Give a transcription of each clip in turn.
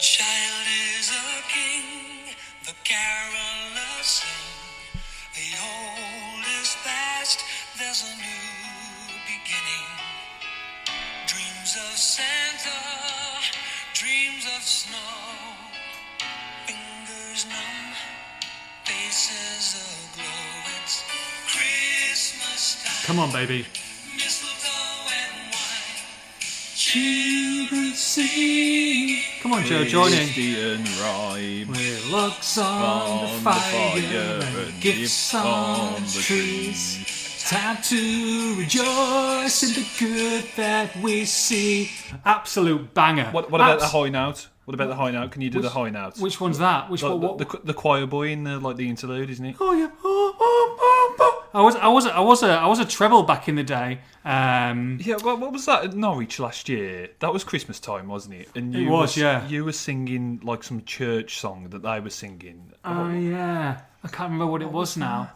child is a king, the carolers sing. The old is past, there's a new beginning. Dreams of Santa, dreams of snow. Fingers numb, faces aglow. It's Christmas time. Come on, baby. Mistletoe and wine. Children sing. Come on, Joe, join in. Rhyme. With looks on, On the the fire, fire and gifts on the trees. Time to rejoice in the good that we see. Absolute banger. What, what about the high note? What about the high note? Can you do the high note? Which one's that? Which Like one? the, What, the, the choir boy in the like the interlude, isn't it? Oh yeah. I was, I was, I was a, I was a treble back in the day. Um, Yeah, well, what was that at Norwich last year? That was Christmas time, wasn't it? And you was, were, yeah. You were singing like some church song that they were singing, oh yeah. I can't remember what it was now.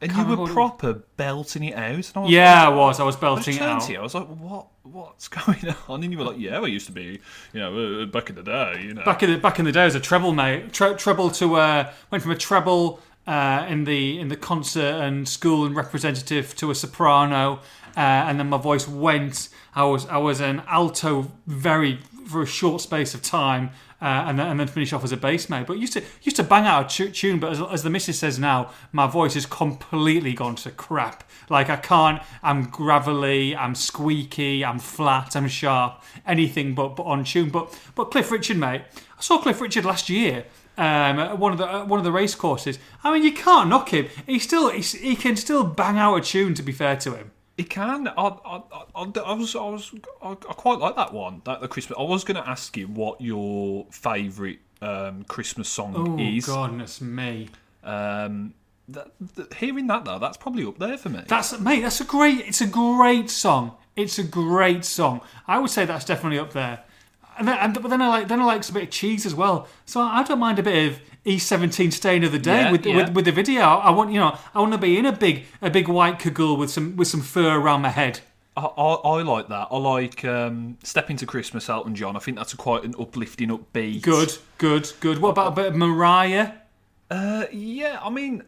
and you were it- proper belting it out. And I was Yeah, I was. I was I was belting it out. you. I was like, "What? What's going on?" And you were like, "Yeah, I used to be, you know, uh, back in the day, you know." Back in the back in the day, as a treble mate, tre- treble to uh, went from a treble uh, in the in the concert and school and representative to a soprano, uh, and then my voice went. I was I was an alto very for a short space of time, uh, and then and then finish off as a bass mate. But used to used to bang out a tune, but as, as the missus says now, my voice has completely gone to crap. Like I can't. I'm gravelly. I'm squeaky. I'm flat. I'm sharp. Anything but but on tune. But but Cliff Richard, mate. I saw Cliff Richard last year. Um, one of the at one of the race courses. I mean, you can't knock him. He still he's, he can still bang out a tune. To be fair to him. It can. I, I, I, I was, I was, I, I quite like that one. That the Christmas. I was going to ask you what your favourite um, Christmas song is. Oh is. goodness me. Um, that, that, hearing that though, that's probably up there for me. That's mate. That's a great. It's a great song. It's a great song. I would say that's definitely up there. And then, and, but then I like then I like a bit of cheese as well. So I don't mind a bit of E17 Stay Another Day Yeah, with, yeah. with with the video. I want you know I want to be in a big a big white cagoule with some with some fur around my head. I, I, I like that. I like um, Step Into Christmas, Elton John. I think that's a quite an uplifting, upbeat. Good, good, good. What about a bit of Mariah? Uh, yeah, I mean,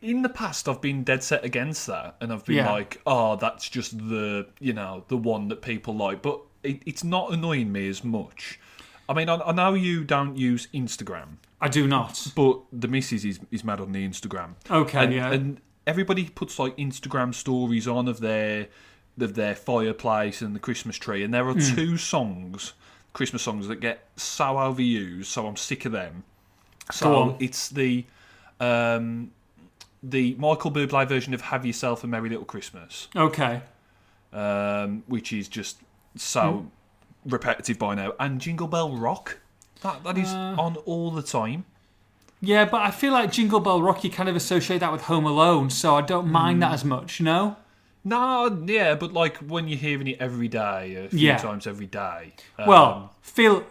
in the past, I've been dead set against that, and I've been Yeah. like, oh, that's just the you know the one that people like, but it, it's not annoying me as much. I mean, I, I know you don't use Instagram, I do not. but the missus is is mad on the Instagram. Okay, and, yeah. and everybody puts like Instagram stories on of their of their fireplace and the Christmas tree, and there are Hmm. two songs, Christmas songs that get so overused. So I'm sick of them. So on. it's the um, the Michael Bublé version of "Have Yourself a Merry Little Christmas," Okay. um, which is just so Hmm. repetitive by now, and "Jingle Bell Rock." That that is Uh. on all the time. Yeah, but I feel like Jingle Bell Rock, you kind of associate that with Home Alone, so I don't mind Hmm. that as much. No. No, yeah, but like when you're hearing it every day, a few Yeah. times every day. um, Well, feel.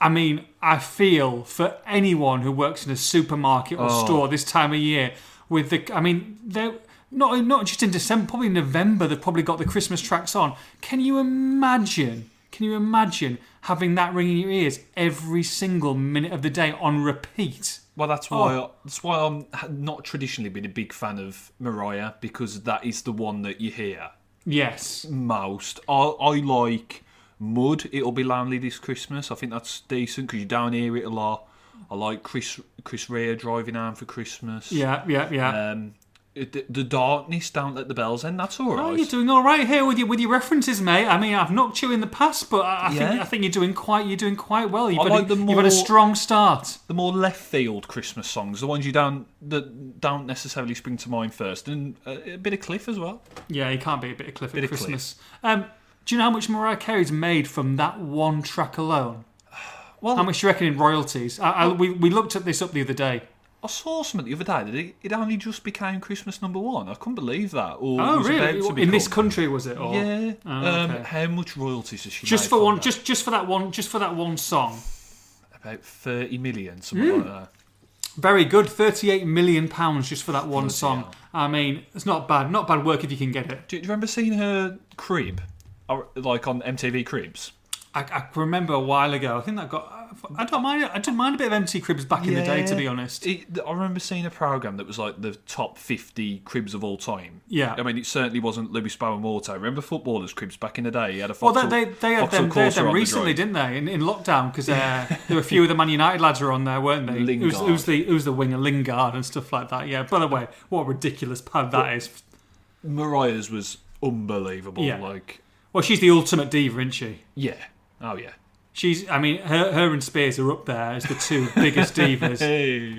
I mean, I feel for anyone who works in a supermarket or Oh. store this time of year with the. I mean, they're not not just in December, probably November. They've probably got the Christmas tracks on. Can you imagine? Can you imagine having that ringing in your ears every single minute of the day on repeat? well, that's why Oh. that's why I'm not traditionally been a big fan of Mariah because that is the one that you hear Yes. most. I, I like Mud. It'll be lonely this Christmas. I think that's decent because you don't hear it a lot. I like Chris Chris Rea driving home for Christmas. Yeah. Yeah. Yeah. Um, the, the darkness, don't let the bells end. That's all right. Oh, you're doing all right here with your with your references, mate. I mean, I've knocked you in the past, but I, I think I think you're doing quite you're doing quite well. You've, I had, like a, the you've had a strong start. the more left field Christmas songs, the ones you don't that don't necessarily spring to mind first, and a, a bit of Cliff as well. Yeah, you can't be a bit of Cliff at Bit of Christmas. Um, do you know how much Mariah Carey's made from that one track alone? Well, How much do you reckon in royalties? I, I, we, we looked at this up the other day. I saw something the other day that it, it only just became Christmas number one. I couldn't believe that. Or Oh, was really? About to In this become. country, was it? Or? Yeah. Oh, um, okay. how much royalties has she Just made for from one, that? just just for that one, just for that one song. about thirty million, something Hmm. like that. Very good. Thirty-eight million pounds just for that one song. hell. I mean, it's not bad. Not bad work if you can get it. Do, do you remember seeing her crib, or, like on MTV Cribs? I, I can remember a while ago. I think that got I don't mind. I didn't mind a bit of MTV Cribs back in the day, to be honest. It, I remember seeing a program that was like the top 50 cribs of all time. Yeah. I mean, it certainly wasn't Louis Morto. Remember footballers' cribs back in the day? He had a Well, they, they, they had them, they had them on the recently, didn't they? In, in lockdown, because uh, there were a few of the Man United lads were on there, weren't they? Who's, Lingard. who's the who's the winger Lingard and stuff like that? Yeah. By the way, what a ridiculous pad that is. Mariah's was unbelievable. Yeah. Like, Well, she's the ultimate diva, isn't she? yeah. Oh, yeah. She's. I mean, her, her and Spears are up there as the two biggest divas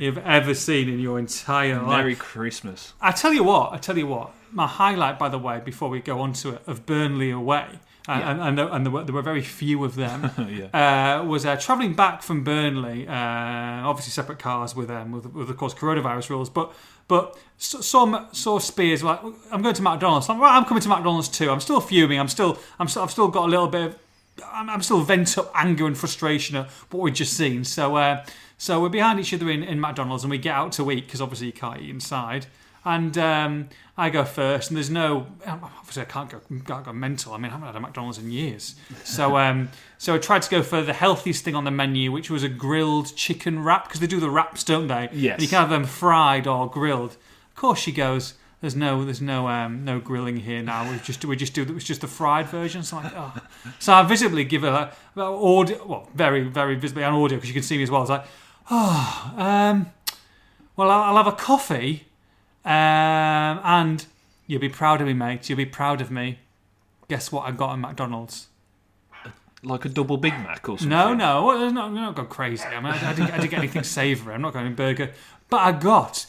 you've ever seen in your entire life. Merry Christmas. I tell you what, I tell you what. My highlight, by the way, before we go on to it, of Burnley away, and, Yeah. and, and, there, and there, were, there were very few of them, yeah. uh, was uh, travelling back from Burnley. Uh, obviously, separate cars with them, with, with of course coronavirus rules, but but s- saw saw Spears like, I'm going to McDonald's. I'm, right, I'm coming to McDonald's too. I'm still fuming. I'm still I'm still, I've still got a little bit of I'm, I'm still vent up anger and frustration at what we've just seen. So, uh, so we're behind each other in, in McDonald's, and we get out to eat because obviously you can't eat inside. And um, I go first, and there's no obviously I can't go can't go mental. I mean, I haven't had a McDonald's in years. So, um, so I tried to go for the healthiest thing on the menu, which was a grilled chicken wrap because they do the wraps, don't they? Yes. And you can have them fried or grilled. Of course, she goes. There's no, there's no, um, no grilling here now. We just, we just do, it was just the fried version. So, I'm like, oh. so I visibly give her audio, well, very, very visibly on audio because you can see me as well. It's like, oh, um, well, I'll, I'll have a coffee, um, and you'll be proud of me, mate. You'll be proud of me. Guess what I got at McDonald's? Like a double Big Mac or something. No, no, well, no, no, not going crazy. I mean, I, I, didn't, I didn't get anything savoury. I'm not going burger, but I got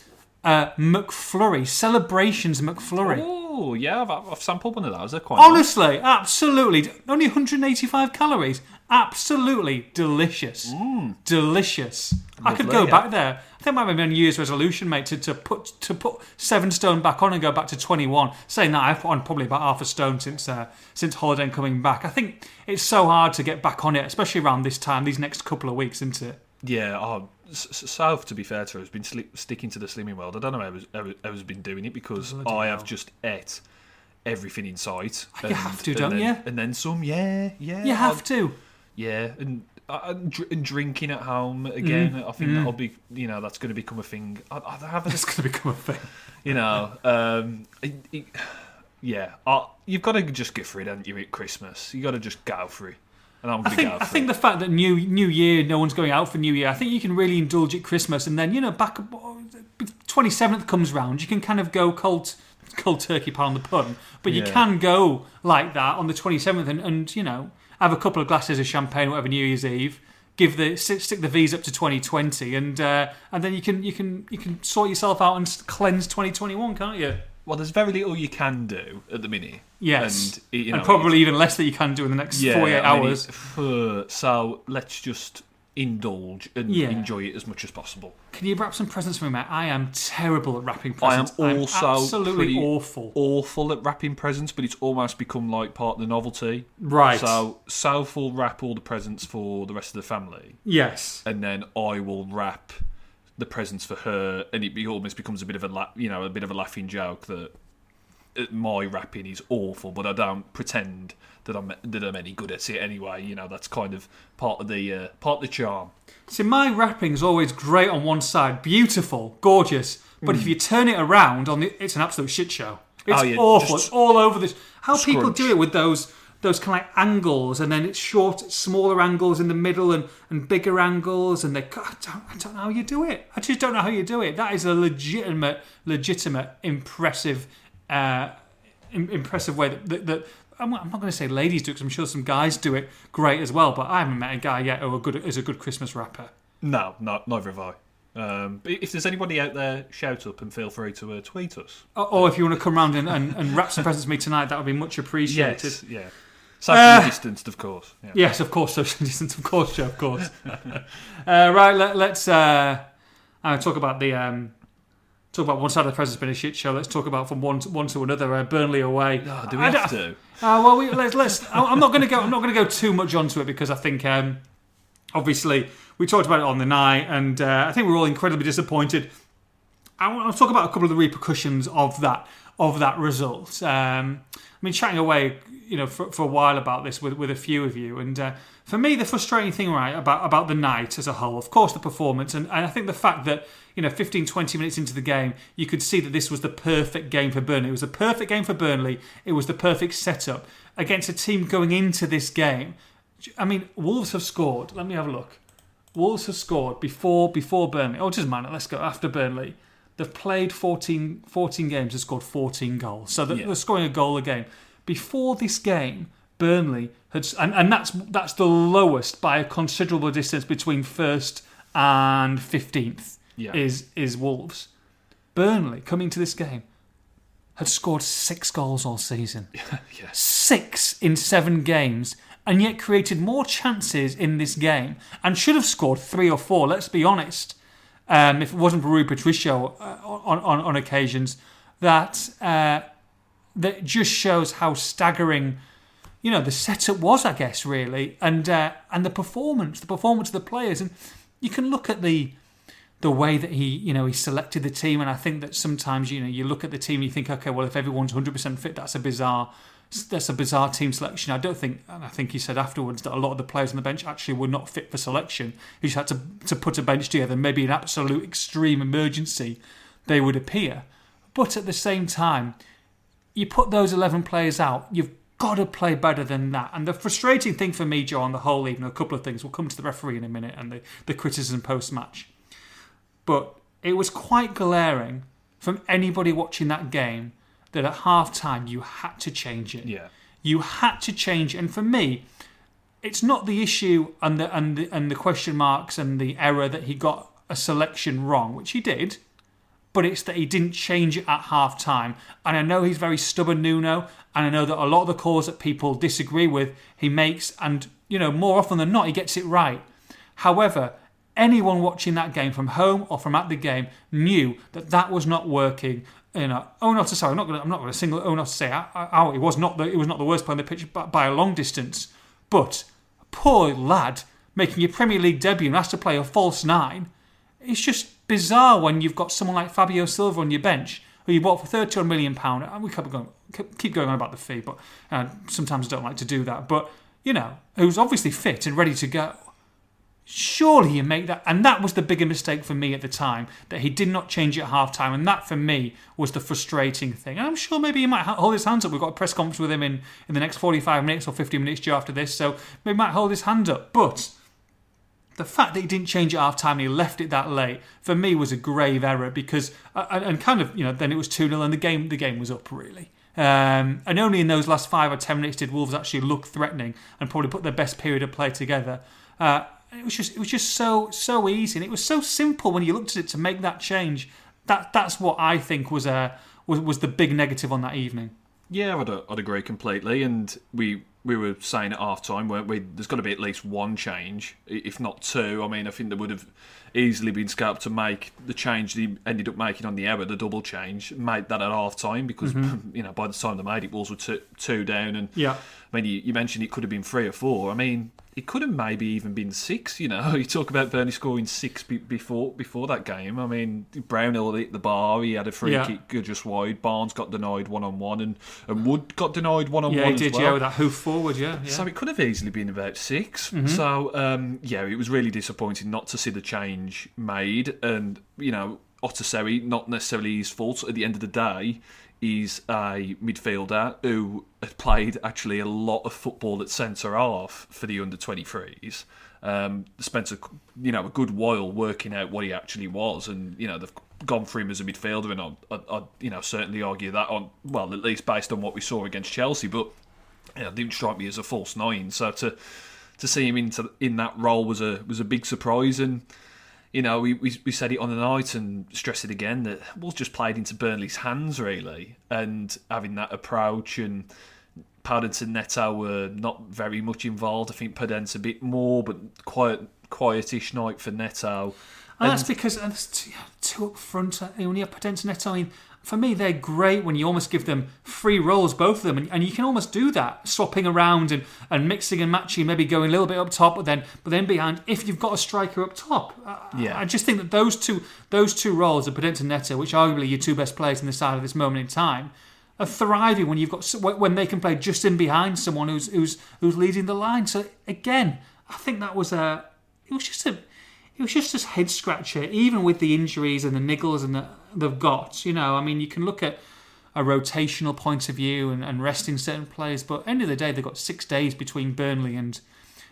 a McFlurry celebrations McFlurry. Oh, yeah. I've, I've sampled one of those. They're quite nice. Honestly, absolutely, only 185 calories. Absolutely delicious, delicious. I could go Mm. Yeah. back there. I think that might be a New Year's resolution, mate, to, to put to put seven stone back on and go back to 21. Saying that I've put on probably about half a stone since uh, since holiday and coming back. I think it's so hard to get back on it, especially around this time, these next couple of weeks, isn't it? Yeah, oh, South, to be fair to her, has been sli- sticking to the slimming world. I don't know how has, how, has been doing it because I have just ate everything in sight. You have to, don't then, you? And then some, yeah, yeah. You have I've- to. Yeah, and, uh, and, dr- and drinking at home again. Mm. I think that'll be, you know, that's going to become a thing. I, I have, It's going to become a thing. you know, um, it, it, yeah. Uh, you've got to just go for it, haven't you? At Christmas, you got to just go for it. I think I think the fact that new New Year, no one's going out for New Year. I think you can really indulge at Christmas, and then you know, back twenty seventh comes round, you can kind of go cold cold turkey, pardon the pun, but you Yeah. can go like that on the twenty seventh, and, and you know, have a couple of glasses of champagne, whatever New Year's Eve. Give the stick stick the V's up to 2020, and uh, and then you can you can you can sort yourself out and cleanse 2021, can't you? Well, there's very little you can do at the minute. Yes, and, you and probably even less that you can do in the next 48 I mean, hours. it- so let's just indulge and Yeah. enjoy it as much as possible. Can you wrap some presents for me, mate? I am terrible at wrapping presents. I am also I'm absolutely awful. Awful at wrapping presents, but it's almost become like part of the novelty. Right. So South will wrap all the presents for the rest of the family, yes. and then I will wrap the presents for her, and it be, almost becomes a bit of a la- you know a bit of a laughing joke that uh, my rapping is awful, but I don't pretend that I'm that I'm any good at it anyway. You know that's kind of part of the uh, part of the charm. See, my wrapping's always great on one side, beautiful, gorgeous. But if you turn it around, on the, it's an absolute shit show. It's Oh, yeah, awful. It's all over this. How people scrunch. do it with those those kind of like angles, and then it's short, smaller angles in the middle, and, and bigger angles, and they. I don't, I don't know how you do it. I just don't know how you do it. That is a legitimate, legitimate, impressive, uh, im- impressive way that. that, that I'm not, I'm not going to say ladies do it 'cause I'm sure some guys do it great as well. But I haven't met a guy yet who are good, is a good Christmas rapper. No, no, neither have I. Um, but if there's anybody out there, shout up and feel free to uh, tweet us. Or, or if you want to come round and, and, and wrap some presents for me tonight, that would be much appreciated. Yes, yeah. Socially Uh, distanced, of course. Yeah. Yes, of course, social distance, of course, Joe, of course. uh, right, let, let's uh, uh, talk about the um, talk about one side of the present's been a shit show. Let's talk about from one to, one to another. Uh, Burnley away. Oh, do we I have don't- to? Uh, well, we, let's. let's I- I'm not going to go. I'm not going to go too much onto it because I think, um, obviously, we talked about it on the night, and uh, I think we're all incredibly disappointed. I want to talk about a couple of the repercussions of that of that result. Um, I mean, chatting away, you know, for, for a while about this with with a few of you, and uh, for me, the frustrating thing, right, about, about the night as a whole, of course, the performance, and, and I think the fact that, you know, 15, 20 minutes into the game, you could see that this was the perfect game for Burnley. It was a perfect game for Burnley. It was the perfect setup against a team going into this game. I mean, Wolves have scored. Let me have a look. Wolves have scored before before Burnley. Oh, it doesn't matter. Let's go after Burnley. They've played 14, 14 games and scored 14 goals. So they're, Yeah. they're scoring a goal a game. Before this game, Burnley had, and, and that's that's the lowest by a considerable distance between first and fifteenth. Yeah. Is is Wolves. Burnley coming to this game had scored six goals all season yes. six in seven games and yet created more chances in this game and should have scored three or four, let's be honest, um, if it wasn't for Rui Patricio uh, on, on, on occasions, that, uh, that just shows how staggering you know the setup was, I guess, really, and uh, and the performance, the performance of the players, and you can look at the the way that he, you know, he selected the team, and I think that sometimes, you know, you look at the team, and you think, okay, well, if everyone's hundred percent fit, that's a bizarre, that's a bizarre team selection. I don't think, and I think he said afterwards that a lot of the players on the bench actually were not fit for selection. He just had to to put a bench together. Maybe in absolute extreme emergency, they would appear, but at the same time, you put those 11 players out, you've got to play better than that. And the frustrating thing for me, Joe, on the whole evening, a couple of things. We'll come to the referee in a minute and the, the criticism post match. But it was quite glaring from anybody watching that game that at half time you had to change it. Yeah. You had to change it. And for me, it's not the issue and the, and the, and the question marks and the error that he got a selection wrong, which he did but it's that he didn't change it at half time. And I know he's very stubborn, Nuno, and I know that a lot of the calls that people disagree with, he makes, and you know, more often than not, he gets it right. However, anyone watching that game from home or from at the game knew that that was not working. You know, oh not I'm not going to I'm not going to single oh not to say it was not the it was not the worst play on the pitch by a long distance, but poor lad making your Premier League debut and has to play a false nine it's just bizarre when you've got someone like Fabio Silva on your bench who you bought for thirty odd million pound. And we keep going, keep going on about the fee, but uh, sometimes I don't like to do that. But you know, who's obviously fit and ready to go. Surely you make that, and that was the bigger mistake for me at the time that he did not change at half time, and that for me was the frustrating thing. And I'm sure maybe he might hold his hands up. We've got a press conference with him in, in the next 45 minutes or 50 minutes due after this, so maybe he might hold his hand up. But the fact that he didn't change it half time and he left it that late for me was a grave error because uh, and and kind of you know then it was 2-0 and the game the game was up really. Um, and only in those last five or ten minutes did Wolves actually look threatening and probably put their best period of play together. Uh, it was just it was just so so easy and it was so simple when you looked at it to make that change. That that's what I think was a was, was the big negative on that evening. Yeah, I'd, I'd agree completely. And we we were saying at half time, weren't we? There's got to be at least one change, if not two. I mean, I think there would have easily been scope to make the change he ended up making on the error, the double change, made that at half time because mm-hmm. you know by the time they made it, Wolves were two, two down. And Yeah. I mean, you, you mentioned it could have been three or four. I mean, it could have maybe even been six. You know, you talk about Burnley scoring six be- before before that game. I mean, Brownhill hit the bar. He had a free Yeah. kick just wide. Barnes got denied one on one, and and Wood got denied one on yeah one he did well. yeah with that hoof forward yeah, yeah. So it could have easily been about 6 Mm-hmm. So um, yeah, it was really disappointing not to see the change made, and you know, Otasowie, not necessarily his fault. At the end of the day, he's a midfielder who had played actually a lot of football at centre half for the under 23s. Um, spent a you know a good while working out what he actually was, and you know they've gone for him as a midfielder, and I'd, I'd, I'd you know certainly argue that on well at least based on what we saw against Chelsea, but you know, didn't strike me as a false nine. So to to see him into in that role was a was a big surprise. And you know, we, we we said it on the night and stressed it again that Wolves just played into Burnley's hands really, and having that approach and. Podence and Neto were not very much involved. I think Podence a bit more, but quiet, quietish night for Neto. And that's because and that's two, two up front. Eh? When you have Podence Neto, I mean, for me, they're great when you almost give them free roles, both of them, and, and you can almost do that, swapping around and, and mixing and matching, maybe going a little bit up top, but then but then behind. If you've got a striker up top, I- Yeah. I just think that those two those two roles, of Podence and Neto, which are arguably your two best players in the side at this moment in time, are thriving when you've got when they can play just in behind someone who's who's who's leading the line. So again. I think that was a. It was just a. It was just a head scratcher, even with the injuries and the niggles and the, they've got. You know, I mean, you can look at a rotational point of view and, and resting certain players, but end of the day, they've got six days between Burnley and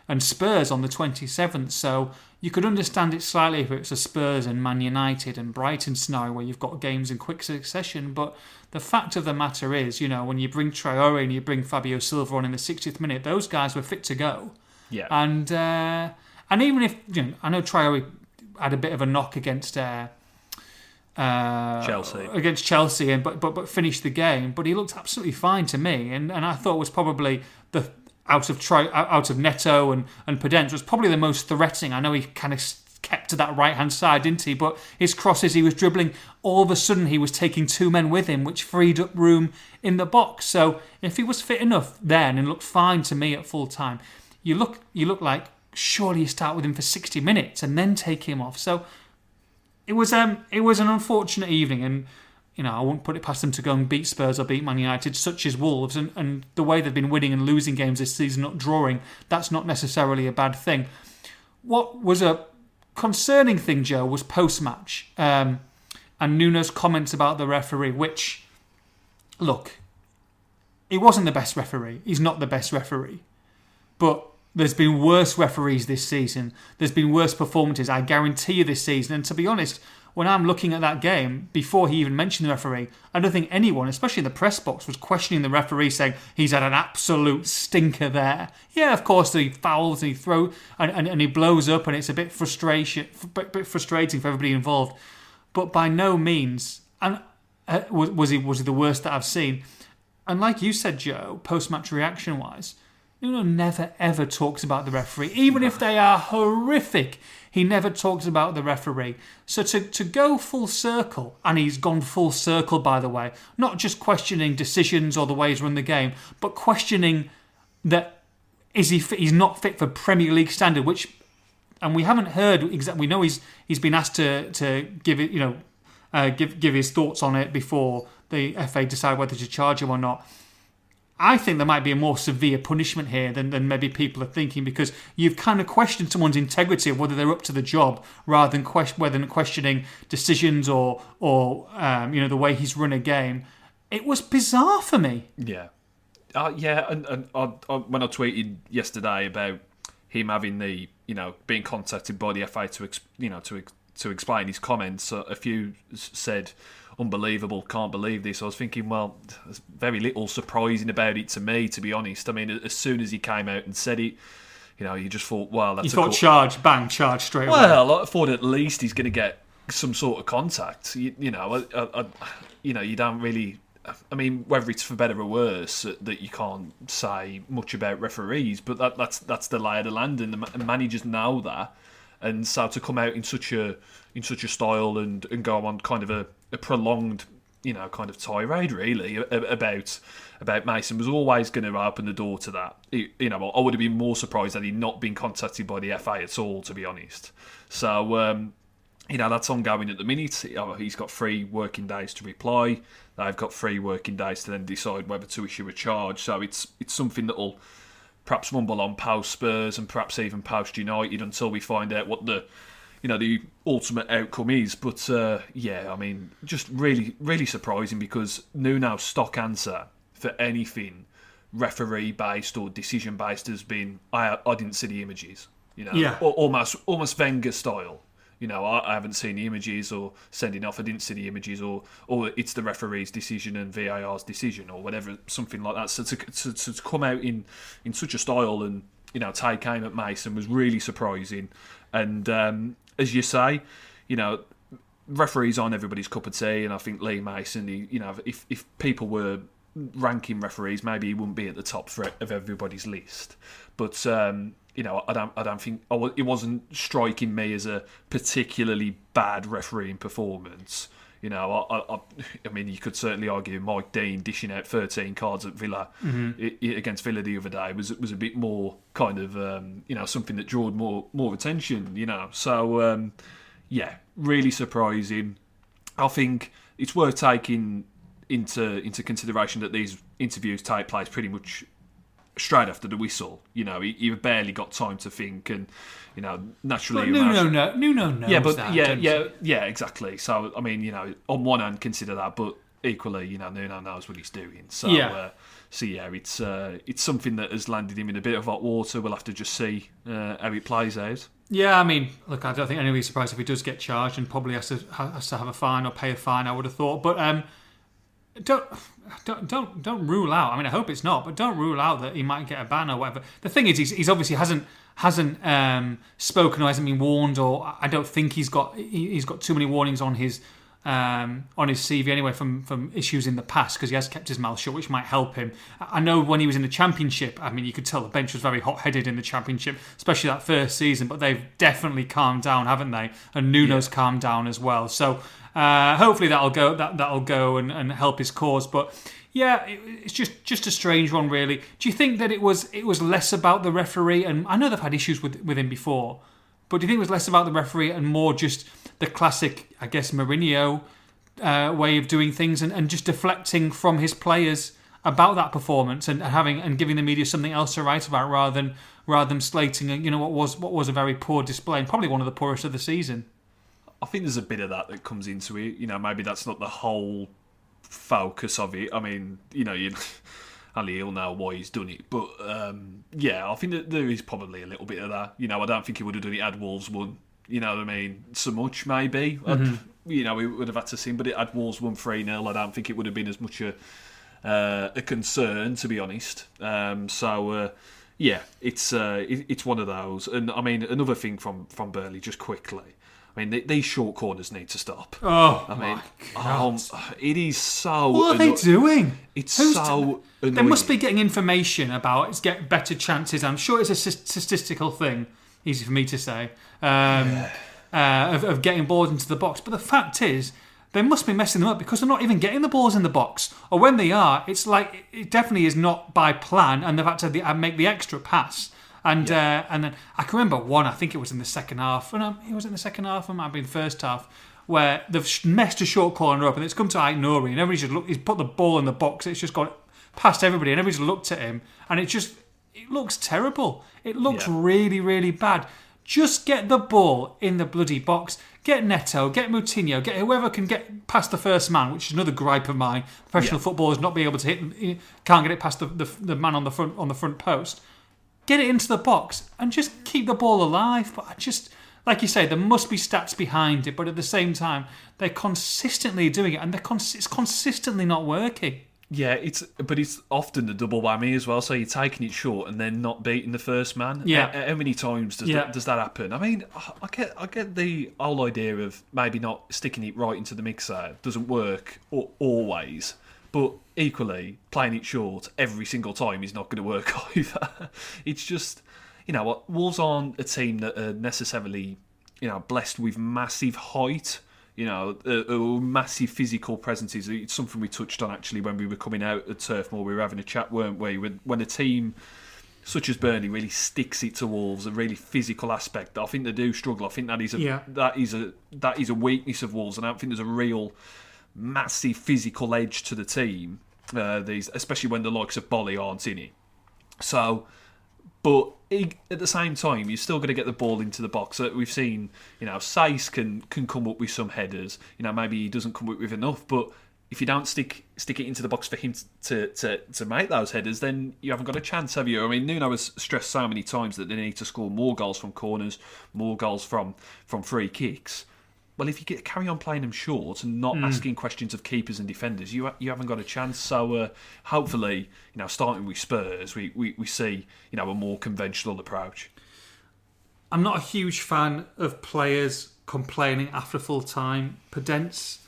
and Spurs on the 27th. So you could understand it slightly if it's a Spurs and Man United and Brighton scenario where you've got games in quick succession. But the fact of the matter is, you know, when you bring Traore and you bring Fabio Silva on in the 60th minute, those guys were fit to go. Yeah. And uh, and even if you know, I know Traore had a bit of a knock against uh, uh, Chelsea. against Chelsea, and but, but but finished the game. But he looked absolutely fine to me, and, and I thought was probably the out of out of Neto and and Podence was probably the most threatening. I know he kind of kept to that right hand side, didn't he? But his crosses, he was dribbling. All of a sudden, he was taking two men with him, which freed up room in the box. So if he was fit enough then and looked fine to me at full time, you look you look like surely you start with him for sixty minutes and then take him off. So it was um it was an unfortunate evening and you know I won't put it past them to go and beat Spurs or beat Man United such as Wolves and, and the way they've been winning and losing games this season not drawing that's not necessarily a bad thing. What was a concerning thing Joe was post match um, and Nuno's comments about the referee which look he wasn't the best referee. He's not the best referee. But there's been worse referees this season. There's been worse performances, I guarantee you, this season. And to be honest, when I'm looking at that game, before he even mentioned the referee, I don't think anyone, especially in the press box, was questioning the referee, saying he's had an absolute stinker there. Yeah, of course, he fouls and he throws and, and, and he blows up, and it's a bit frustration, bit, bit frustrating for everybody involved. But by no means, and uh, was, was he was he the worst that I've seen. And like you said, Joe, post match reaction wise, Nuno never ever talks about the referee, even if they are horrific. He never talks about the referee. So to, to go full circle, and he's gone full circle, by the way, not just questioning decisions or the way he's run the game, but questioning that is he fit, he's not fit for Premier League standard, which, and we haven't heard exactly. We know he's he's been asked to to give it, you know, uh, give give his thoughts on it before the FA decide whether to charge him or not. I think there might be a more severe punishment here than, than maybe people are thinking because you've kind of questioned someone's integrity of whether they're up to the job rather than question, whether than questioning decisions or or um, you know the way he's run a game. It was bizarre for me. Yeah, uh, yeah. And, and I, I, when I tweeted yesterday about him having the, you know, being contacted by the FA to, you know, to to explain his comments, a few said, "Unbelievable, can't believe this." I was thinking, well, there's very little surprising about it to me, to be honest. I mean, as soon as he came out and said it, you know, you just thought, well, that's You thought co- charge, bang, charge straight away. well, I thought at least he's going to get some sort of contact. You, you know, I, I, you know, you don't really. I mean, whether it's for better or worse, that you can't say much about referees, but that, that's that's the lay of the land, and the managers know that. And so to come out in such a in such a style and, and go on kind of a, a prolonged, you know, kind of tirade really about about Mason was always going to open the door to that. It- you know, I would have been more surprised had he not been contacted by the FA at all, to be honest. So. Um, you know that's ongoing at the minute. Oh, He's got three working days to reply. They've got three working days to then decide whether to issue a charge. So it's it's something that'll perhaps rumble on post Spurs and perhaps even post United until we find out what the you know the ultimate outcome is. But uh, yeah, I mean, just really really surprising because Nuno's stock answer for anything referee based or decision based has been I I didn't see the images. You know, Yeah. Almost almost Wenger style. You know, I, I haven't seen the images or sending off. I didn't see the images, or or it's the referee's decision and VAR's decision, or whatever, something like that. So to, to, to come out in in such a style and you know take aim at Mason was really surprising. And um, as you say, you know, referees aren't everybody's cup of tea, and I think Lee Mason, he, you know, if if people were ranking referees, maybe he wouldn't be at the top of everybody's list. But um, you know, I don't, I don't think it wasn't striking me as a particularly bad refereeing performance. You know, I, I, I- mean, you could certainly argue Mike Dean dishing out 13 cards at Villa i- i- against Villa the other day was was a bit more kind of um, you know something that drew more more attention. You know, so um, yeah, really surprising. I think it's worth taking into into consideration that these interviews take place pretty much straight after the whistle. You know, he, he barely got time to think, and you know, naturally, you Nuno, no, Nuno knows yeah, but that, yeah, yeah, you? yeah, exactly. So I mean, you know, on one hand, consider that, but equally, you know, Nuno knows what he's doing. So Yeah. uh, so yeah, it's uh, it's something that has landed him in a bit of hot water. We'll have to just see uh, how it plays out. Yeah, I mean, look, I don't think anybody's surprised if he does get charged and probably has to has to have a fine or pay a fine. I would have thought, but um, don't don't don't don't rule out. I mean, I hope it's not, but don't rule out that he might get a ban or whatever. The thing is, he's, he's obviously hasn't hasn't um, spoken or hasn't been warned, or I don't think he's got he, he's got too many warnings on his um, on his CV anyway from from issues in the past because he has kept his mouth shut, which might help him. I I know when he was in the championship, I mean, you could tell the bench was very hot headed in the championship, especially that first season. But they've definitely calmed down, haven't they? And Nuno's calmed down as well. So uh, hopefully that'll go that that'll go and, and help his cause. But yeah, it, it's just just a strange one, really. Do you think that it was it was less about the referee? And I know they've had issues with with him before, but do you think it was less about the referee and more just the classic, I guess, Mourinho uh, way of doing things and, and just deflecting from his players about that performance and having and giving the media something else to write about rather than rather than slating you know what was what was a very poor display and probably one of the poorest of the season. I think there's a bit of that that comes into it. You know, maybe that's not the whole focus of it. I mean, you know, you only he'll know why he's done it. But um, yeah, I think that there is probably a little bit of that. You know, I don't think he would have done it had Wolves won. You know what I mean? So much, maybe. I'd- You know, we would have had to see, but it had Wolves won 3 0. I don't think it would have been as much a, uh, a concern, to be honest. Um, so, uh, yeah, it's uh, it, it's one of those. And I mean, another thing from, from Burnley, just quickly. I mean, they, these short corners need to stop. Oh, I mean, my God. um, it is so. what are they doing? It's Who's so. They annoying. must be getting information about it's get better chances. I'm sure it's a statistical thing. Easy for me to say um, uh, of, of getting balls into the box. But the fact is, they must be messing them up because they're not even getting the balls in the box. Or when they are, it's like it definitely is not by plan, and they've had to make the extra pass. And uh, and then I can remember one. I think it was in the second half. No, it was in the second half. It might have been the first half. Where they've messed a short corner up, and it's come to Ait-Nouri, and everybody's just look. He's put the ball in the box. It's just gone past everybody, and everybody's looked at him, and it just it looks terrible. It looks Yeah. really, really bad. Just get the ball in the bloody box. Get Neto, get Moutinho, get whoever can get past the first man, which is another gripe of mine. Professional Yeah. footballers not being able to hit, can't get it past the, the, the man on the front on the front post. Get it into the box and just keep the ball alive. But I just, like you say, there must be stats behind it. But at the same time, they're consistently doing it, and they're cons- it's consistently not working. Yeah, it's but it's often the double whammy as well. So you're taking it short and then not beating the first man. Yeah. H- How many times does Yeah. that, does that happen? I mean, I get I get the whole idea of maybe not sticking it right into the mixer doesn't work al- always, but equally playing it short every single time is not going to work either. it's just you know what Wolves aren't a team that are necessarily you know blessed with massive height you know, uh, uh, massive physical presences. It's something we touched on actually when we were coming out at Turf Moor. We were having a chat, weren't we? When, when a team such as Burnley really sticks it to Wolves, a really physical aspect. I think they do struggle. I think that is a Yeah. that is a that is a weakness of Wolves, and I don't think there's a real massive physical edge to the team. Uh, these, especially when the likes of Boly aren't in it. So, but at the same time, you're still going to get the ball into the box. Uh, We've seen, you know, Saiss can can come up with some headers. You know, maybe he doesn't come up with enough, but if you don't stick stick it into the box for him to to, to make those headers, then you haven't got a chance, have you? I mean, Nuno has stressed so many times that they need to score more goals from corners, more goals from from free kicks. Well, if you get carry on playing them short and not asking questions of keepers and defenders, you you haven't got a chance. So uh, hopefully, you know, starting with Spurs, we, we, we see you know a more conventional approach. I'm not a huge fan of players complaining after full time. Podence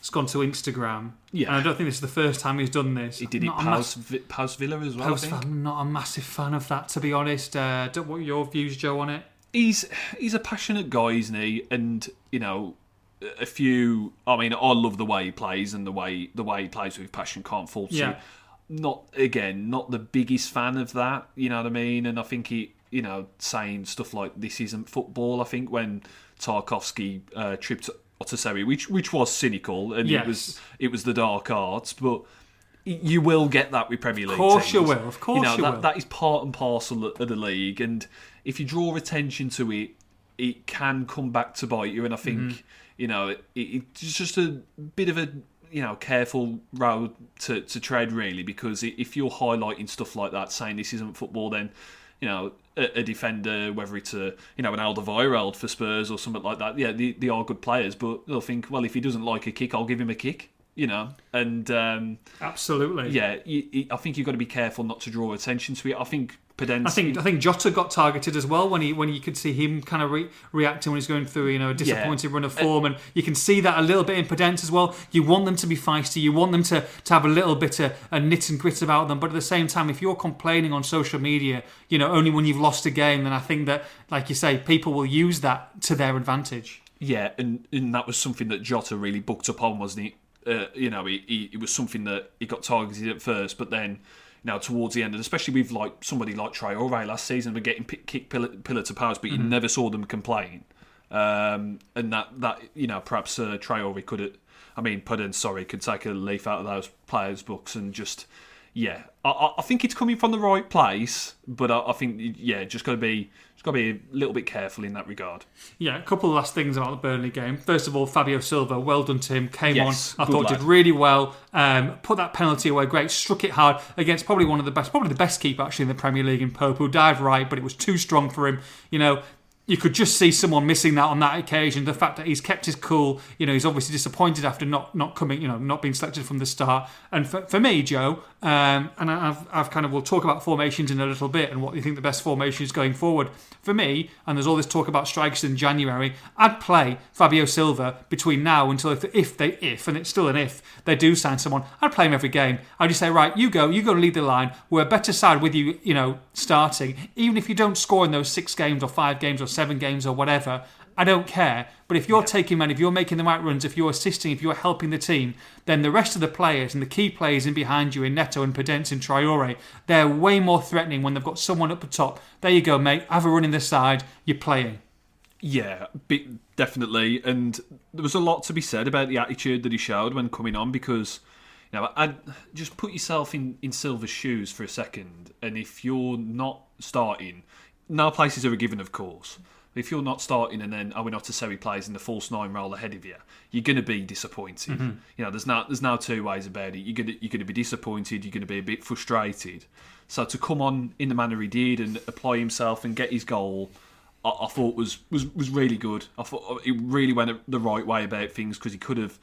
has gone to Instagram. Yeah. And I don't think this is the first time he's done this. He did it Not a Pals, mass- Vi- Villa as well. I Post think. fan, not a massive fan of that, to be honest. Uh, don't, what are your views, Joe, on it? He's he's a passionate guy, isn't he? And you know, a few. I mean, I love the way he plays and the way the way he plays with passion. Can't fault Yeah. it. Not again, not the biggest fan of that. You know what I mean? And I think he, you know, saying stuff like "this isn't football." I think when Tarkowski uh, tripped Otasowie, which which was cynical and Yes. it was it was the dark arts, but you will get that with Premier League. Of course you will, of course you, know, you that, will. That is part and parcel of the league, and if you draw attention to it, it can come back to bite you. And I think Mm-hmm. you know it, it's just a bit of a you know careful road to, to tread really, because if you're highlighting stuff like that, saying this isn't football, then you know a, a defender, whether it's a you know an Alderweireld for Spurs or something like that, yeah, they, they are good players, but they'll think, well, if he doesn't like a kick, I'll give him a kick. You know, and um, Absolutely. yeah, you, you, I think you've got to be careful not to draw attention to it. I think I think I think Jota got targeted as well when he when you could see him kind of re- reacting when he's going through you know a disappointed run of form and you can see that a little bit in Podence as well. You want them to be feisty, you want them to, to have a little bit of a knit and grit about them, but at the same time, if you're complaining on social media, you know only when you've lost a game, then I think that like you say, people will use that to their advantage. Yeah, and, and that was something that Jota really booked up on, wasn't he? Uh, you know, he, he, it was something that he got targeted at first, but then, know, towards the end, and especially with like somebody like Traore last season, were getting pi- kicked pillar, pillar to post, but you never saw them complain. Um, and that that you know, perhaps uh, Traore could I mean, Podence, sorry, could take a leaf out of those players' books and just, yeah, I- I, think it's coming from the right place, but I, I think yeah, just got to be, got to be a little bit careful in that regard. Yeah, a couple of last things about the Burnley game. First of all, Fabio Silva, well done to him. Came Yes, on, I thought lad. did really well. Um, put that penalty away, great. Struck it hard against probably one of the best, probably the best keeper actually in the Premier League in Pope, who dived right, but it was too strong for him. You know, you could just see someone missing that on that occasion. The fact that he's kept his cool, you know, he's obviously disappointed after not not coming, you know, not being selected from the start. And for, for me, Joe, um, and I've, I've kind of we'll talk about formations in a little bit and what you think the best formation is going forward. For me, and there's all this talk about strikers in January, I'd play Fabio Silva between now until if, if they if and it's still an if they do sign someone, I'd play him every game. I'd just say right, you go, you go lead the line. We're a better side with you, you know, starting. Even if you don't score in those six games or five games or seven games or whatever, I don't care. But if you're taking men, if you're making the right runs, if you're assisting, if you're helping the team, then the rest of the players and the key players in behind you in Neto and Podence and Traore, they're way more threatening when they've got someone up the top. There you go, mate. Have a run in the side. You're playing. Yeah, definitely. And there was a lot to be said about the attitude that he showed when coming on because, you know, I'd just put yourself in, in Silva's shoes for a second. And if you're not starting, no places are a given, of course. If you're not starting and then Owen Otasowie plays in the false nine role ahead of you, you're going to be disappointed. Mm-hmm. You know, there's now there's now two ways about it. You're going to you're going to be disappointed. You're going to be a bit frustrated. So to come on in the manner he did and apply himself and get his goal, I, I thought was, was was really good. I thought uh, it really went the right way about things because he could have,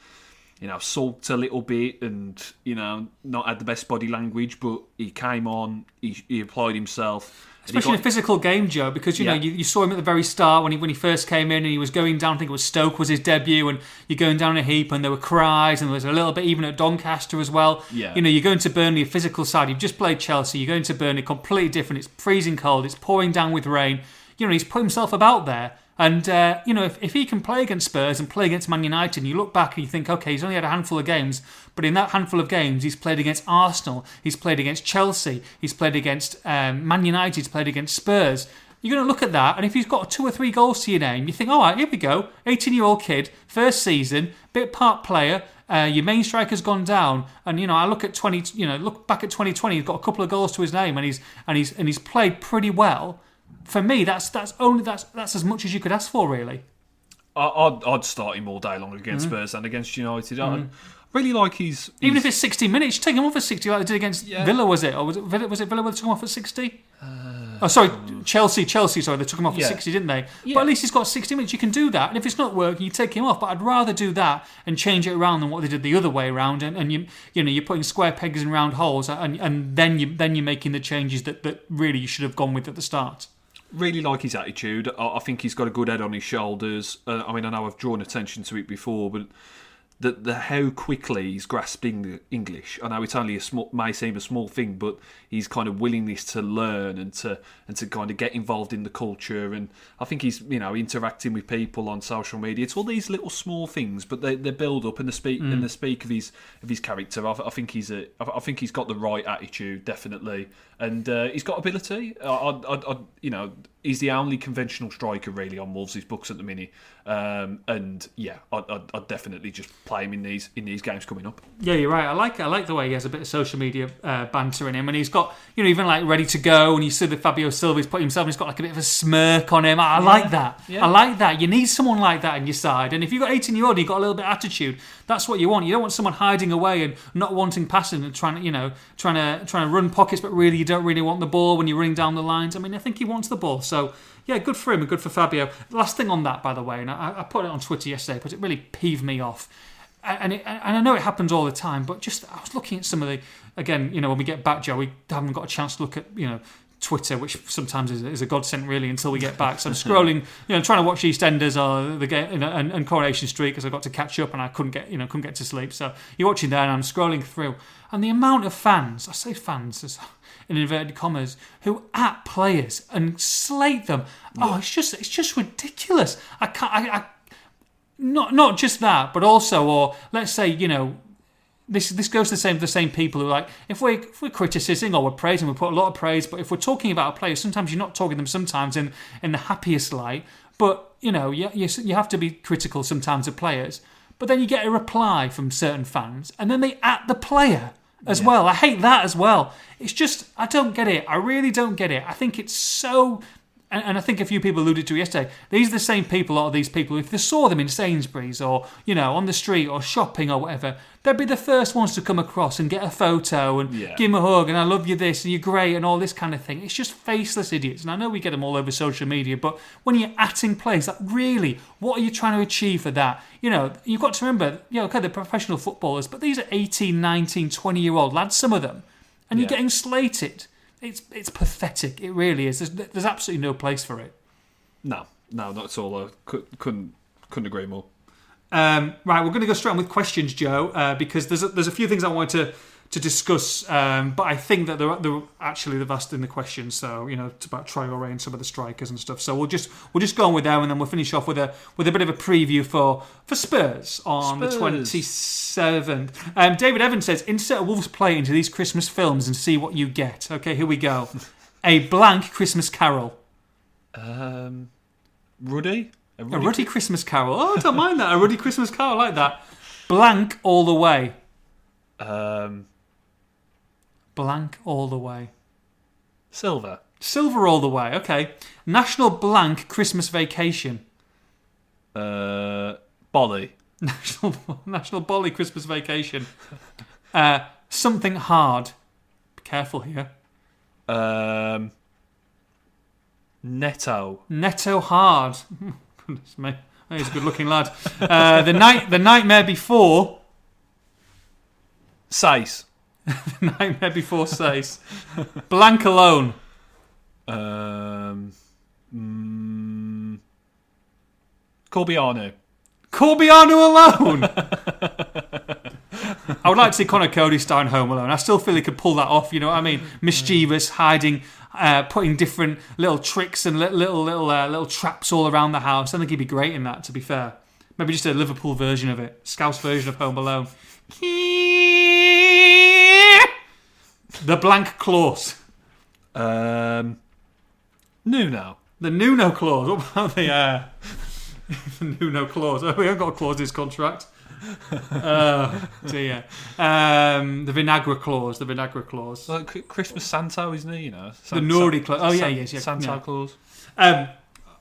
you know, sulked a little bit and you know not had the best body language, but he came on, he, he applied himself. Especially in a physical game, Joe, because you know you, you saw him at the very start when he when he first came in and he was going down. I think it was Stoke was his debut, and you're going down a heap, and there were cries, and there was a little bit even at Doncaster as well. Yeah. You know, you're going to Burnley, a physical side. You've just played Chelsea. You're going to Burnley, completely different. It's freezing cold. It's pouring down with rain. You know, he's put himself about there. And, uh, you know, if, if he can play against Spurs and play against Man United, and you look back and you think, okay, he's only had a handful of games, but in that handful of games, he's played against Arsenal, he's played against Chelsea, he's played against um, Man United, he's played against Spurs. You're going to look at that, and if he's got two or three goals to your name, you think, all right, here we go. 18 year old kid, first season, bit part player. Uh, your main striker's gone down, and you know I look at 20. You know, look back at 2020. He's got a couple of goals to his name, and he's and he's and he's played pretty well. For me, that's that's only that's that's as much as you could ask for, really. I'd, I'd start him all day long against mm. Spurs and against United. I mm. really like his, Mm-hmm. Even if it's 60 minutes, take him off at 60 like they did against Yeah. Villa, was it? Or was it Villa, was it Villa where they took him off at 60? Uh, oh, sorry, um, Chelsea, Chelsea, sorry, they took him off Yeah. at 60, didn't they? Yeah. But at least he's got 60 minutes. You can do that. And if it's not working, you take him off. But I'd rather do that and change it around than what they did the other way around. And, and you, you know, you're putting square pegs in round holes and, and then, you, then you're making the changes that, that really you should have gone with at the start. Really like his attitude. I, I think he's got a good head on his shoulders. Uh, I mean, I know I've drawn attention to it before, but the, the how quickly he's grasping English. I know it's only a small, may seem a small thing, but he's kind of willingness to learn and to and to kind of get involved in the culture. And I think he's you know interacting with people on social media. It's all these little small things, but they, they build up and the speak and the speak of his of his character. I, I think he's a I I think he's got the right attitude, definitely, and uh, he's got ability. I, I, I you know he's the only conventional striker really on Wolves' books at the minute. Um, and yeah, I'd, I'd, I'd definitely just play him in these in these games coming up. Yeah, you're right. I like I like the way he has a bit of social media uh, banter in him, and he's got you know even like ready to go, and you see that Fabio Silva's put himself, he's got like a bit of a smirk on him. I, I like that. yeah. I like that. You need someone like that on your side, and if you've got 18 year old, you've got a little bit of attitude. That's what you want. You don't want someone hiding away and not wanting passing and trying to you know trying to trying to run pockets, but really you don't really want the ball when you're running down the lines. I mean, I think he wants the ball, so. Yeah, good for him and good for Fabio. Last thing on that, by the way, and I, I put it on Twitter yesterday, but it really peeved me off and it, and I know it happens all the time, but just I was looking at some of the again, you know, when we get back, Joe, we haven't got a chance to look at you know Twitter, which sometimes is, is a godsend really until we get back. So I'm scrolling, you know, trying to watch EastEnders or the game you know, and, and Coronation Street because I got to catch up and I couldn't get you know couldn't get to sleep. So you're watching there, and I'm scrolling through, and the amount of fans, I say fans as in inverted commas, who at players and slate them. Oh, it's just it's just ridiculous. I can't. I, I not not just that, but also, or let's say, you know, this this goes to the same the same people who are like if we if we're criticizing or we're praising, we put a lot of praise, but if we're talking about a player, sometimes you're not talking them sometimes in in the happiest light. But you know, you you, you have to be critical sometimes of players. But then you get a reply from certain fans, and then they at the player as well. I hate that as well. It's just I don't get it. I really don't get it. I think it's so and, and I think a few people alluded to yesterday. These are the same people, a lot of these people, if they saw them in Sainsbury's or, you know, on the street or shopping or whatever, they'd be the first ones to come across and get a photo and Yeah. give them a hug and I love you this and you're great and all this kind of thing. It's just faceless idiots. And I know we get them all over social media, but when you're at in place, like really, what are you trying to achieve for that? You know, you've got to remember, you know, okay, they're professional footballers, but these are 18, 19, 20 year old lads, some of them, and you're getting slated. It's it's pathetic. It really is. There's, there's absolutely no place for it. No, no, not at all. I could, couldn't couldn't agree more. Um, right, we're going to go straight on with questions, Joe, uh, because there's a, there's a few things I wanted to to discuss, um, but I think that they're, they're actually they've asked in the questions. So you know, it's about Traore and some of the strikers and stuff. So we'll just we'll just go on with them, and then we'll finish off with a with a bit of a preview for for Spurs on the twenty seventh. Um, David Evans says, insert a Wolves play into these Christmas films and see what you get. Okay, here we go. A blank Christmas Carol. Um, Ruddy, A ruddy Christmas Carol. Oh, I don't mind that. A ruddy Christmas Carol, I like that. Blank all the way. Um, Blank all the way. Silva. Silva all the way. Okay. National blank Christmas vacation. Uh, Boly. National National Boly Christmas vacation. Uh, something hard. Be careful here. Um, Neto. Neto hard. Goodness me. He's a good looking lad. Uh, the night the nightmare before. Saiss. Nightmare before Saiss. Blank alone. Um, mm, Corbeanu. Corbeanu alone. I would like to see Conor Coady star in Home Alone. I still feel he could pull that off. You know what I mean? Mischievous, hiding, uh, putting different little tricks and li- little little uh, little traps all around the house. I think he'd be great in that. To be fair, maybe just a Liverpool version of it, Scouse version of Home Alone. The blank clause, Um, Nuno. the Nuno clause. What about the uh, the Nuno clause? Oh, we haven't got a clause in his contract. oh dear. Um, the Vinagre clause. The Vinagre clause. Like Christmas Santa, isn't he? You know, The Nouri clause. Oh yeah, yes, yeah. Santa yeah. Claus. Um,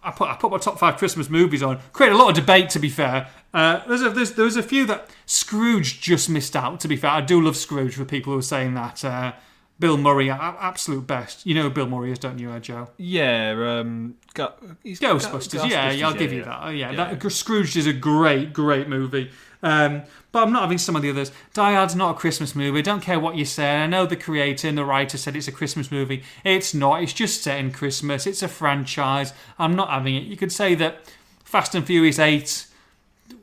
I put I put my top five Christmas movies on. Created a lot of debate, to be fair. Uh, there's a there's, there was a few that Scrooge just missed out. To be fair, I do love Scrooge. For people who are saying that, uh, Bill Murray, a- absolute best. You know who Bill Murray is, don't you, Joe? Yeah, um, go, he's Ghostbusters. yeah, yeah, I'll give you yeah. that. Oh, yeah, Yeah. That, Scrooge is a great, great movie. Um, but I'm not having some of the others. Die Hard's not a Christmas movie. I don't care what you say. I know the creator and the writer said it's a Christmas movie. It's not. It's just set in Christmas. It's a franchise. I'm not having it. You could say that Fast and Furious 8,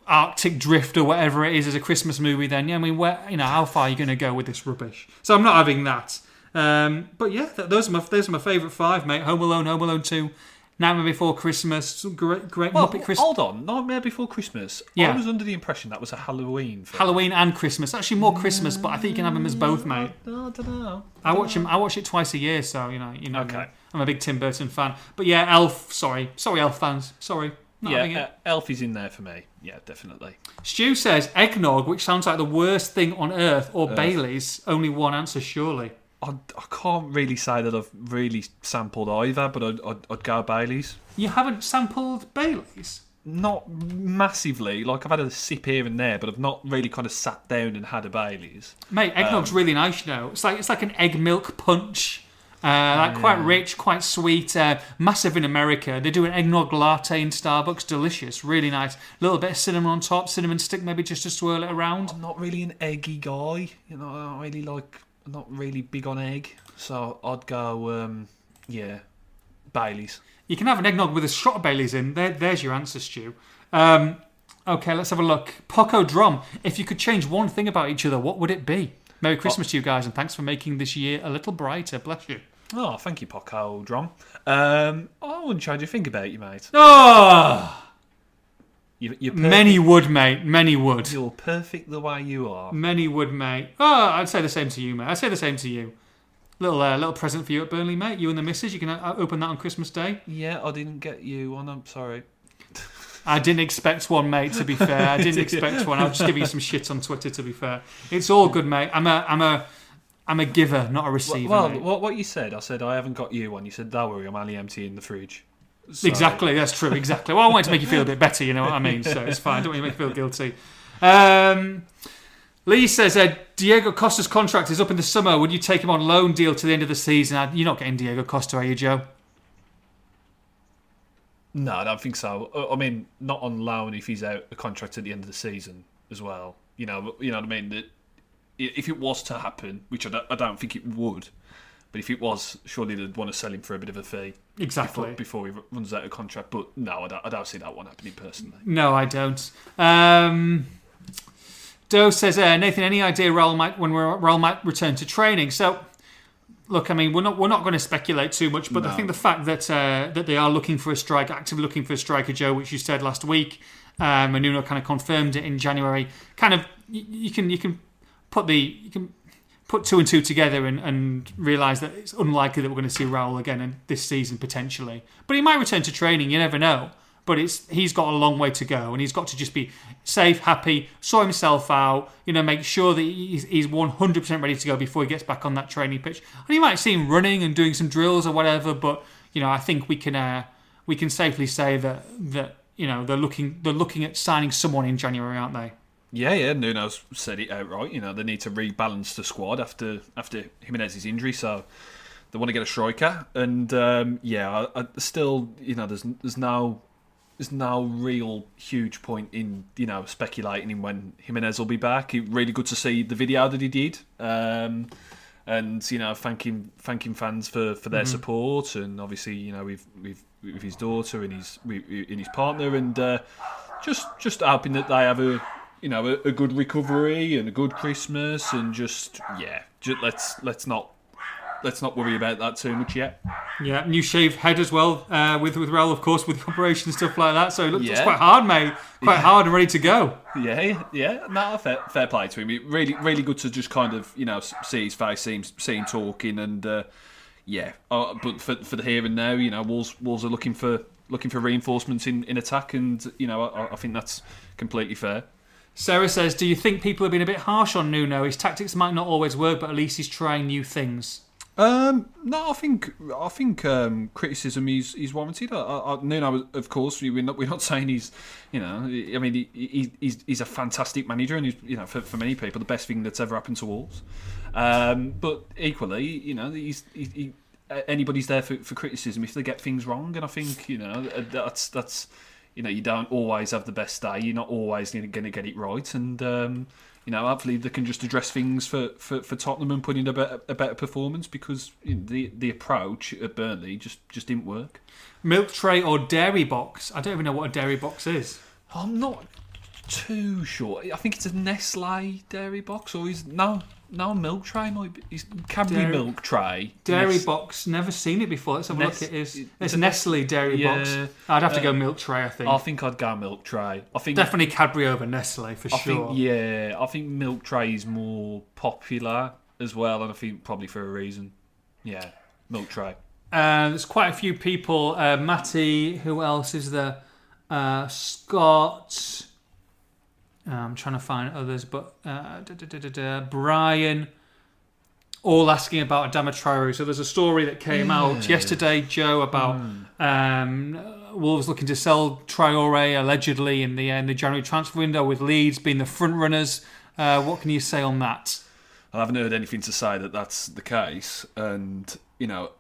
Arctic Drift, or whatever it is, is a Christmas movie. Then, yeah, I mean, where you know how far are you going to go with this rubbish? So I'm not having that. Um, but yeah, th- those are my those are my favourite five, mate. Home Alone, Home Alone Two, Nightmare Before Christmas, great, great Well, Muppet Christmas. hold on, Nightmare Before Christmas. Yeah. I was under the impression that was a Halloween film. Halloween and Christmas. Actually, more Christmas, but I think you can have them as both, mate. I don't know. I watch him. I watch it twice a year, so you know, you know. Okay. me. I'm a big Tim Burton fan. But yeah, Elf. Sorry, sorry, Elf fans. Sorry, not Yeah, uh, Elf is in there for me. Yeah, definitely. Stu says eggnog, which sounds like the worst thing on earth, or Bailey's. Only one answer, surely. I, I can't really say that I've really sampled either, but I'd, I'd, I'd go Bailey's. You haven't sampled Bailey's. Not massively. Like I've had a sip here and there, but I've not really kind of sat down and had a Bailey's. Mate, eggnog's really nice, you know. It's like it's like an egg milk punch. Uh, like quite rich, quite sweet, uh, massive in America. They do an eggnog latte in Starbucks, delicious, really nice. little bit of cinnamon on top, cinnamon stick maybe just to swirl it around. I'm not really an eggy guy. You know, I don't really like. Not really big on egg, so I'd go. Um, yeah, Bailey's. You can have an eggnog with a shot of Bailey's in. There, there's your answer, Stu. Um, okay, let's have a look. Poco Drum. If you could change one thing about each other, what would it be? Merry Christmas to you guys, and thanks for making this year a little brighter. Bless you. Oh, thank you, Poco Drum. Um, I wouldn't change a thing about you, mate. Oh, You, you're perfect. many would, mate. Many would. You're perfect the way you are. Many would, mate. Oh, I'd say the same to you, mate. I'd say the same to you. Little uh, little present for you at Burnley, mate. You and the missus. You can uh, open that on Christmas Day. Yeah, I didn't get you one. I'm sorry. I didn't expect one, mate. To be fair, I didn't expect one. I'll just give you some shit on Twitter. To be fair, it's all good, mate. I'm a I'm a I'm a giver, not a receiver. well, what, what you said, I said I haven't got you one. You said, don't worry, I'm only emptying the fridge. So- Exactly, that's true. Exactly. Well, I wanted to make you feel a bit better. You know what I mean? So it's fine. Don't want you to make you feel guilty. Um, Lee says uh, Diego Costa's contract is up in the summer. Would you take him on loan deal to the end of the season? Uh, You're not getting Diego Costa, are you, Joe? No, I don't think so. I- I mean, not on loan if he's out a contract at the end of the season as well. You know, you know what I mean. That if it was to happen, which I don't, I don't think it would, but if it was, surely they'd want to sell him for a bit of a fee Exactly. before, before he runs out of contract. But no, I don't, I don't see that one happening personally. No, I don't. Um, Doe says, uh, Nathan, any idea Raul might when we're, Raul might return to training? So, look, I mean, we're not we're not going to speculate too much, but I think the fact that uh, that they are looking for a strike, actively looking for a striker, Joe, which you said last week, um, and Nuno kind of confirmed it in January. Kind of, you, you can you can put the you can put two and two together and, and realise that it's unlikely that we're going to see Raul again in this season potentially. But he might return to training. You never know. But it's he's got a long way to go, and he's got to just be safe, happy, sort himself out. You know, make sure that he's he's one hundred percent ready to go before he gets back on that training pitch. And you might see him running and doing some drills or whatever. But you know, I think we can uh, we can safely say that that you know they're looking they're looking at signing someone in January, aren't they? Yeah, yeah, Nuno's said it outright. You know, they need to rebalance the squad after after Jimenez's injury, so they want to get a striker. And um, yeah, I, I still, you know, there's there's no there's no real huge point in you know speculating in when Jimenez will be back. It, really good to see the video that he did. Um, and you know, thanking thanking fans for, for their support, and obviously, you know, with with, with his daughter and his with, and his partner, and uh, just just hoping that they have a you know a, a good recovery and a good Christmas, and just yeah, just, let's let's not let's not worry about that too much yet. Yeah, new shaved head as well uh, with with Raul, of course, with the operation and stuff like that. So it looks Yeah. quite hard, mate. Quite hard and ready to go. Yeah, yeah, no, fair, fair play to him. It really, really good to just kind of you know see his face, see him, see him talking, and uh, yeah. Uh, but for for the here and now, you know, Wolves Wolves are looking for looking for reinforcements in, in attack, and you know, I, I think that's completely fair. Sarah says, "Do you think people have been a bit harsh on Nuno? His tactics might not always work, but at least he's trying new things." Um, no, I think I think um, criticism is is warranted. I, I, Nuno, of course, we're not we're not saying he's, you know, I mean, he, he's he's a fantastic manager, and he's you know for, for many people the best thing that's ever happened to Wolves. Um, but equally, you know, he's he, he, anybody's there for, for criticism if they get things wrong, and I think you know that's that's you know you don't always have the best day. You're not always going to get it right, and um, you know hopefully they can just address things for, for, for Tottenham and put in a better, a better performance because you know, the the approach at Burnley just just didn't work. Milk tray or dairy box? I don't even know what a dairy box is. I'm not too sure. I think it's a Nestle dairy box, or is no? No milk tray might be is Cadbury Dairy- milk tray. Dairy Nest- box, never seen it before. Let's have a Nest- look. It is. it- It's it- Nestle dairy Yeah, box. I'd have to uh, go milk tray. I think. I think I'd go milk tray. I think Definitely Cadbury over Nestle for I sure. think yeah, I think milk tray is more popular as well, and I think probably for a reason. Yeah, milk tray. Uh, there's quite a few people. Uh, Matty, who else is there? Uh, Scott. I'm trying to find others, but uh, da, da, da, da, da, Brian. All asking about Adama Traore. So there's a story that came out yesterday, Joe, about um, Wolves looking to sell Traore allegedly in the uh, in the January transfer window, with Leeds being the front runners. Uh, what can you say on that? I haven't heard anything to say that that's the case, and you know,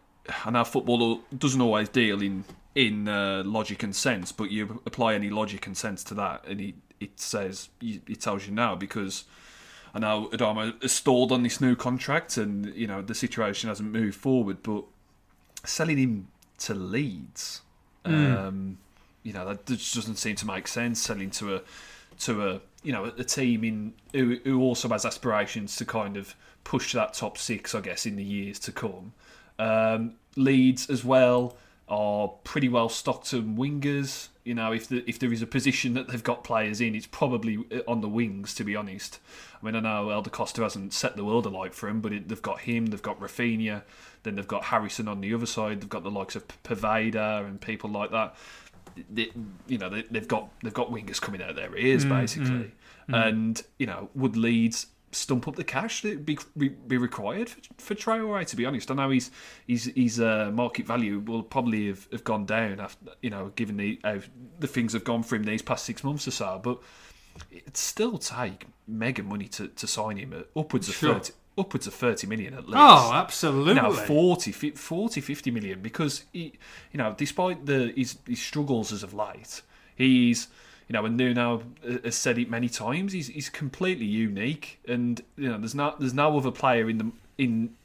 I know football doesn't always deal in in uh, logic and sense, but you apply any logic and sense to that, and it it says it tells you now because I know Adama has stalled on this new contract, and you know the situation hasn't moved forward, but selling him to Leeds, um, you know, that just doesn't seem to make sense. Selling to a to a you know a team in who, who also has aspirations to kind of push that top six, I guess, in the years to come. Um, Leeds as well are pretty well stocked on wingers. You know, if the, if there is a position that they've got players in, it's probably uh, on the wings. To be honest, I mean, I know Helder Costa hasn't set the world alight for him, but it, they've got him, they've got Raphinha, then they've got Harrison on the other side. They've got the likes of P- Poveda and people like that. They, you know, they, they've got they've got wingers coming out of their ears mm, basically, mm, mm. and you know, would Leeds stump up the cash that be be, required for, for Traore? To be honest, I know he's he's he's uh, market value will probably have, have gone down after you know, given the how the things have gone for him these past six months or so, but it'd still take mega money to, to sign him at upwards of Sure. 30, upwards of 30 million at least Oh, absolutely. know, 40, 40, 50 million because he, you know, despite the his, his struggles as of late, he's, you know, and Nuno has said it many times. He's he's completely unique, and you know, there's not there's no other player in the in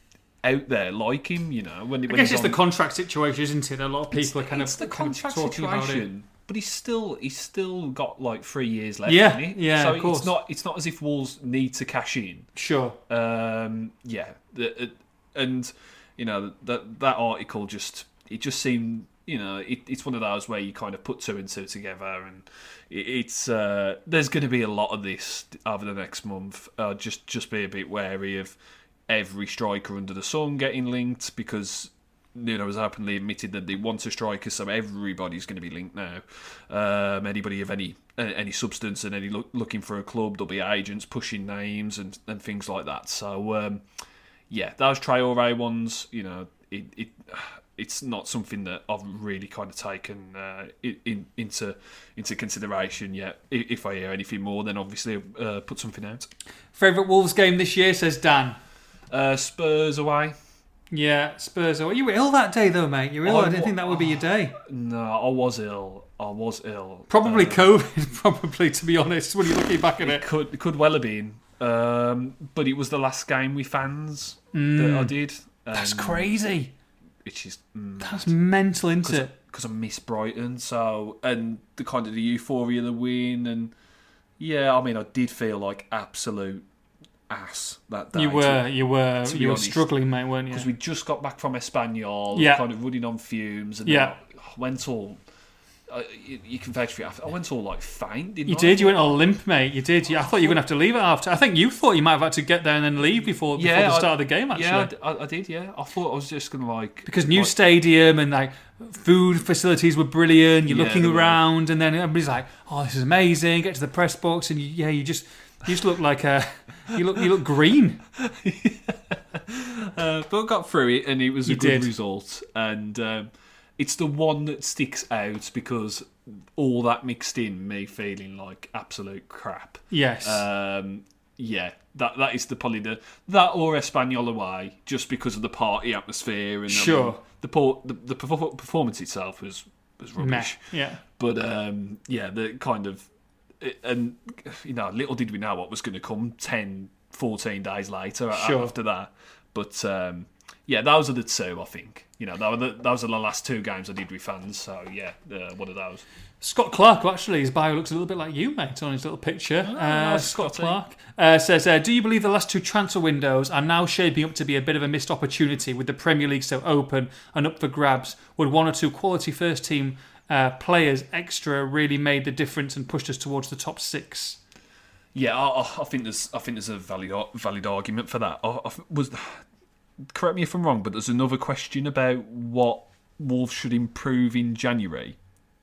out there like him. You know, when I when guess it's the contract situation, isn't it? A lot of people are kind it's of, the kind of contract talking about it. situation. But he's still he's still got like three years left. Yeah, yeah, So of course. it's not it's not as if Wolves need to cash in. Sure. Um, yeah, and you know that that article just it just seemed you know it, it's one of those where you kind of put two and two together, and it, it's uh, there's going to be a lot of this over the next month. Uh, just just be a bit wary of every striker under the sun getting linked because. Nuno has openly admitted that they want a striker, so everybody's going to be linked now. Um, anybody of any any substance and any look, looking for a club, there'll be agents pushing names and, and things like that. So um, yeah, those Traore ones, you know, it, it it's not something that I've really kind of taken uh, in, in, into into consideration yet. If I hear anything more, then obviously uh, put something out. Favourite Wolves game this year, says Dan. Uh, Spurs away. Yeah, Spurs. away. you were ill that day, though, mate. You were ill. I, I didn't think that would be your day. No, I was ill. I was ill. Probably Uh, COVID, probably, to be honest, when you're looking back at It it. could it could well have been, um, but it was the last game with fans that I did. Mm. That's um, crazy. Which is That's mental, isn't it? because I miss Brighton. So and the kind of the euphoria of the win, and yeah, I mean, I did feel like absolute ass that day. You were, you were, to you were honest, struggling, mate, weren't you? because we just got back from Espanyol, Yeah. kind of running on fumes, and Yeah. then I went all. Uh, you, you can vouch for it. I went all like faint. Didn't You I? did. You went all limp, mate. You did. You, I thought you were going to have to leave it after. I think you thought you might have had to get there and then leave before, before Yeah, the I- start of the game, actually. Yeah, I I, I did. Yeah, I thought I was just gonna like because new like, stadium and like food facilities were brilliant. You're Yeah, looking were. around, and then everybody's like, "Oh, this is amazing!" Get to the press box, and you, yeah, you just you just look like a you look you look green. Uh, but got through it, and it was a You good did. result. And um, it's the one that sticks out because all that mixed in, me feeling like absolute crap. Yes, Um, yeah, that that is the probably the that or Espanyol away, just because of the party atmosphere and Sure. the, por- the the performance itself was was meh. rubbish. Yeah, But um, yeah, the kind of and you know, little did we know what was going to come 10, 14 days later Sure. after that. But um, yeah, those are the two. I think you know, that the, those are the last two games I did with fans. So yeah, uh, one of those. Scott Clark, actually, his bio looks a little bit like you, mate, on his little picture. uh, Oh, nice, Scott Scotty. Clark uh, says, uh, "Do you believe the last two transfer windows are now shaping up to be a bit of a missed opportunity with the Premier League so open and up for grabs? Would one or two quality first team uh, players extra really made the difference and pushed us towards the top six? Yeah, I, I I think there's I think there's a valid valid argument for that. I, I was correct me if I'm wrong, but there's another question about what Wolves should improve in January.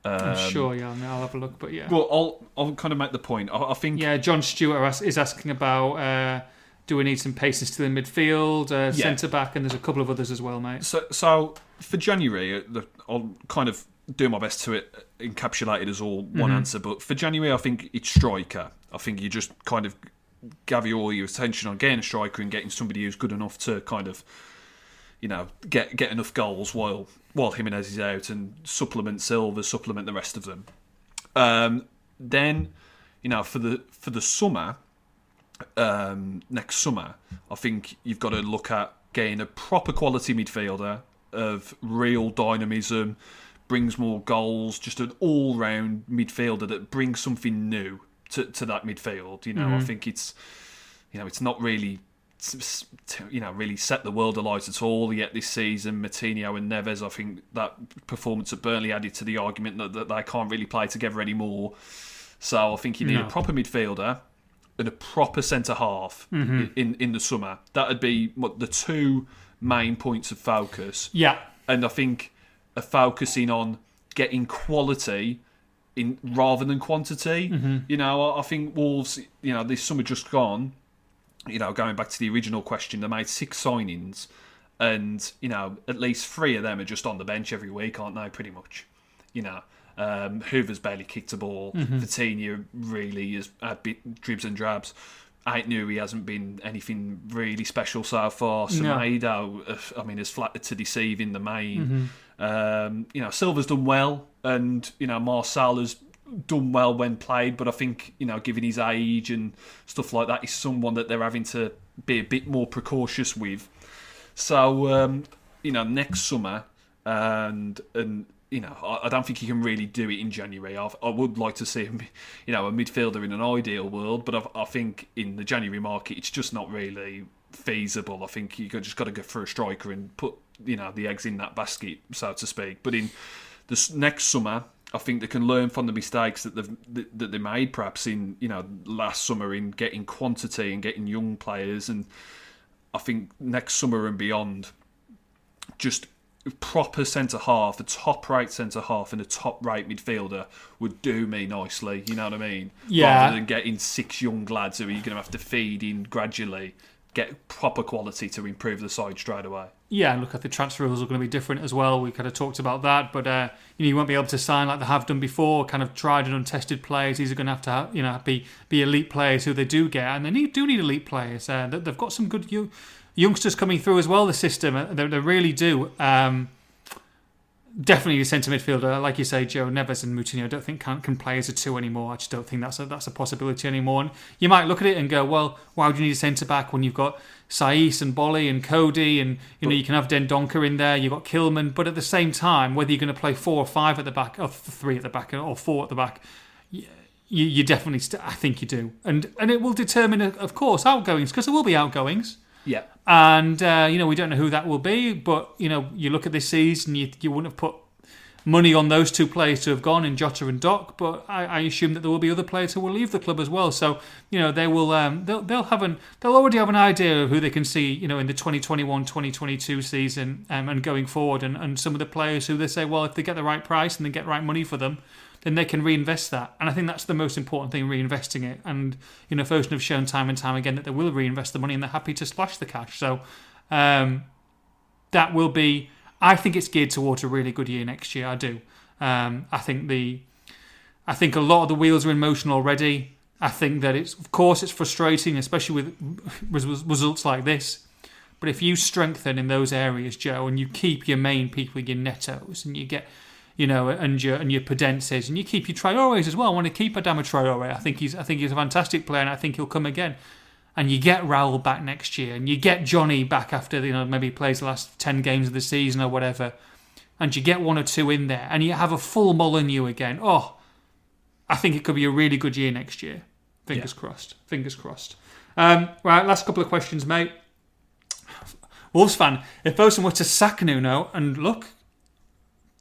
I'm sure, yeah, I'll have a look, but yeah. Well, I'll I'll kind of make the point. I, I think Yeah, John Stewart is asking about uh, do we need some pace still in midfield, uh, Yeah. centre back, and there's a couple of others as well, mate. So, so for January, uh, the, I'll kind of do my best to it, encapsulate it as all one answer. But for January, I think it's striker. I think you just kind of gather all your attention on getting a striker and getting somebody who's good enough to kind of, you know, get get enough goals while while Jimenez is out and supplement Silva, supplement the rest of them. Um, then, you know, for the for the summer, um, next summer, I think you've got to look at getting a proper quality midfielder of real dynamism, brings more goals, just an all round midfielder that brings something new to, to that midfield. You know, I mm-hmm. think it's you know it's not really s- s- t- you know really set the world alight at all yet this season. Moutinho and Neves, I think that performance at Burnley added to the argument that, that they can't really play together anymore. So I think you need No. a proper midfielder and a proper centre half mm-hmm. in, in in the summer. That'd be what the two main points of focus. Yeah, And I think a focusing on getting quality in rather than quantity. You know, I, I think Wolves. You know, this summer just gone. You know, going back to the original question, they made six signings, and you know, at least three of them are just on the bench every week, aren't they? Pretty much. You know, um, Hoever's barely kicked a ball. Vitinha really has had bit dribs and drabs. I knew he hasn't been anything really special so far. Semedo, uh, I mean, is flattered to deceive in the main. Um, you know, Silva's done well, and you know, Marçal has done well when played. But I think you know, given his age and stuff like that, he's someone that they're having to be a bit more precautious with. So um, you know, next summer, and and you know, I, I don't think he can really do it in January. I, I would like to see him, you know, a midfielder in an ideal world, but I, I think in the January market, it's just not really feasible. I think you just got to go for a striker and put you know the eggs in that basket, so to speak. But in this next summer. I think they can learn from the mistakes that they've that that they made, perhaps in you know last summer in getting quantity and getting young players, and I think next summer and beyond, just proper centre half, a top right centre half, and a top right midfielder would do me nicely. You know what I mean? Yeah. Rather than getting six young lads who you're going to have to feed in gradually, get proper quality to improve the side straight away. Yeah, look at the transfer rules are going to be different as well. We kind of talked about that, but uh, you know you won't be able to sign like they have done before, kind of tried and untested players. These are going to have to have, you know be be elite players who they do get, and they need, do need elite players. Uh, they- they've got some good young, youngsters coming through as well. The system, uh, they, they really do. Um, definitely a centre midfielder, like you say, Joe Neves and Moutinho. I don't think can, can play as a two anymore. I just don't think that's a, that's a possibility anymore. And you might look at it and go, well, why do you need a centre back when you've got Saiss and Boly and Coady and you know you can have Dendoncker in there. You've got Kilman, but at the same time, whether you're going to play four or five at the back, or three at the back, or four at the back. You, you definitely, st- I think you do, and and it will determine, of course, outgoings because there will be outgoings. Yeah. And uh, you know we don't know who that will be, but you know you look at this season, you you wouldn't have put money on those two players to have gone in Jota and Doc, but I, I assume that there will be other players who will leave the club as well. So you know they will um, they'll they'll have an they'll already have an idea of who they can see you know in the 2021-2022 season um, and going forward, and, and some of the players who they say well if they get the right price and they get right money for them. Then they can reinvest that, and I think that's the most important thing: reinvesting it. And you know, Fosun have shown time and time again that they will reinvest the money, and they're happy to splash the cash. So, um, that will be. I think it's geared towards a really good year next year. I do. Um, I think the. I think a lot of the wheels are in motion already. I think that it's, of course, it's frustrating, especially with results like this. But if you strengthen in those areas, Joe, and you keep your main people, your Netos, and you get, you know, and your and your Podences, and you keep your Traores as well. I want to keep Adama Traore. I think he's I think he's a fantastic player, and I think he'll come again. and you get Raul back next year, and you get Johnny back after you know maybe he plays the last ten games of the season or whatever, and you get one or two in there, and you have a full Molineux again. Oh, I think it could be a really good year next year. Fingers crossed. Fingers crossed. Um, right, last couple of questions, mate. Wolves fan, if Fosun were to sack Nuno, and look,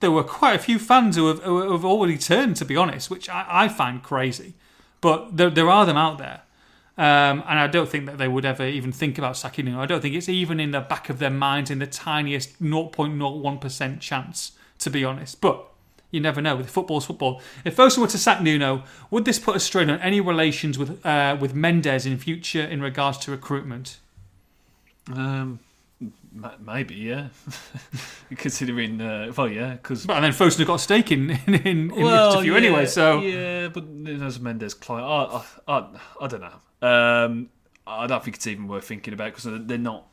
there were quite a few fans who have, who have already turned, to be honest, which I, I find crazy. But there, there are them out there. Um, and I don't think that they would ever even think about sacking Nuno. I don't think it's even in the back of their minds in the tiniest 0.01% chance, to be honest. But you never know. With football's football. If Fosun were to sack Nuno, would this put a strain on any relations with uh, with Mendes in future in regards to recruitment? Um, maybe, yeah. Considering, uh, well, yeah, because But and then Fosun have got a stake in in, in, in the few anyway. So yeah, but there's Mendes client. I, I, I, I don't know. Um, I don't think it's even worth thinking about because they're not,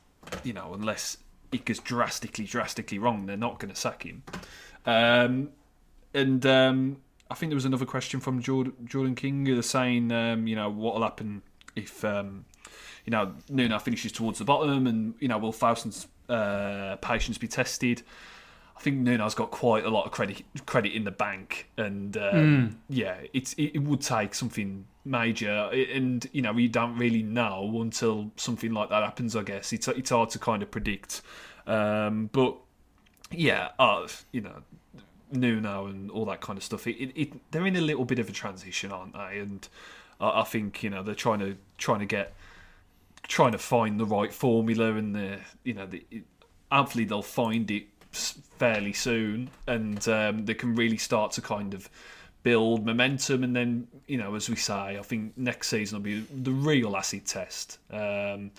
you know, unless it goes drastically, drastically wrong, they're not going to sack him. Um, and um, I think there was another question from Jordan, Jordan King saying, um, you know, what will happen if, um, you know, Nuno finishes towards the bottom and, you know, will Fosun's uh, patience be tested? I think Nuno's got quite a lot of credit credit in the bank, and um, yeah, it's it, it would take something major, and you know you don't really know until something like that happens. I guess it's it's hard to kind of predict, um, but yeah, uh, you know, Nuno and all that kind of stuff. It, it they're in a little bit of a transition, aren't they? And I, I think you know they're trying to trying to get trying to find the right formula, and the you know the, it, hopefully they'll find it fairly soon, and um, they can really start to kind of build momentum. And then you know, as we say, I think next season will be the real acid test. Um,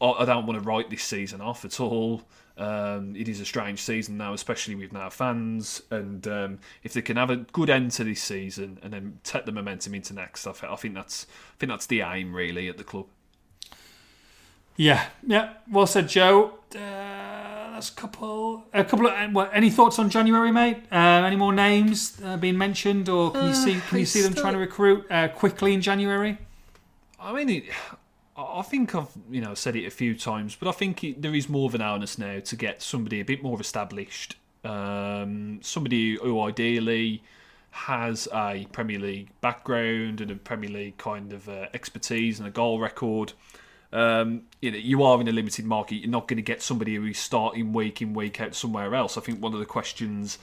I don't want to write this season off at all. Um, it is a strange season now, especially with now fans. And um, if they can have a good end to this season and then take the momentum into next, I think that's I think that's the aim really at the club. Yeah, yeah. Well said, Joe. Uh, that's a couple. A couple of. uh, What, any thoughts on January, mate? Uh, any more names uh, being mentioned, or can you see can you see them it's trying to recruit uh, quickly in January? I mean, it, I I think I've you know said it a few times, but I think it, there is more of an onus now to get somebody a bit more established, um, somebody who ideally has a Premier League background and a Premier League kind of uh, expertise and a goal record. Um, you know, you are in a limited market. You're not going to get somebody who's starting week in week out somewhere else. I think one of the questions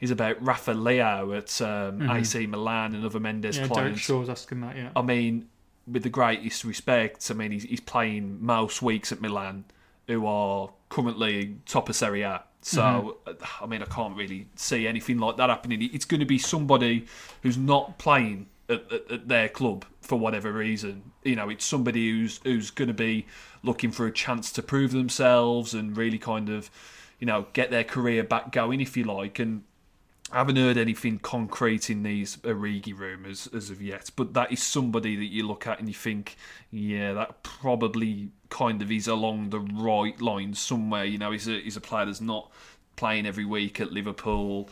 is about Rafa Leo at um, AC Milan and other Mendes Yeah, Derek clients. Shaw's asking that. Yeah. I mean, with the greatest respect, I mean, he's, he's playing most weeks at Milan, who are currently top of Serie A. So, I mean, I can't really see anything like that happening. It's going to be somebody who's not playing at, at, at their club for whatever reason. You know, it's somebody who's who's going to be looking for a chance to prove themselves and really kind of, you know, get their career back going, if you like. And I haven't heard anything concrete in these Origi rumours as of yet, but that is somebody that you look at and you think, yeah, that probably kind of is along the right line somewhere. You know, he's a he's a player that's not playing every week at Liverpool.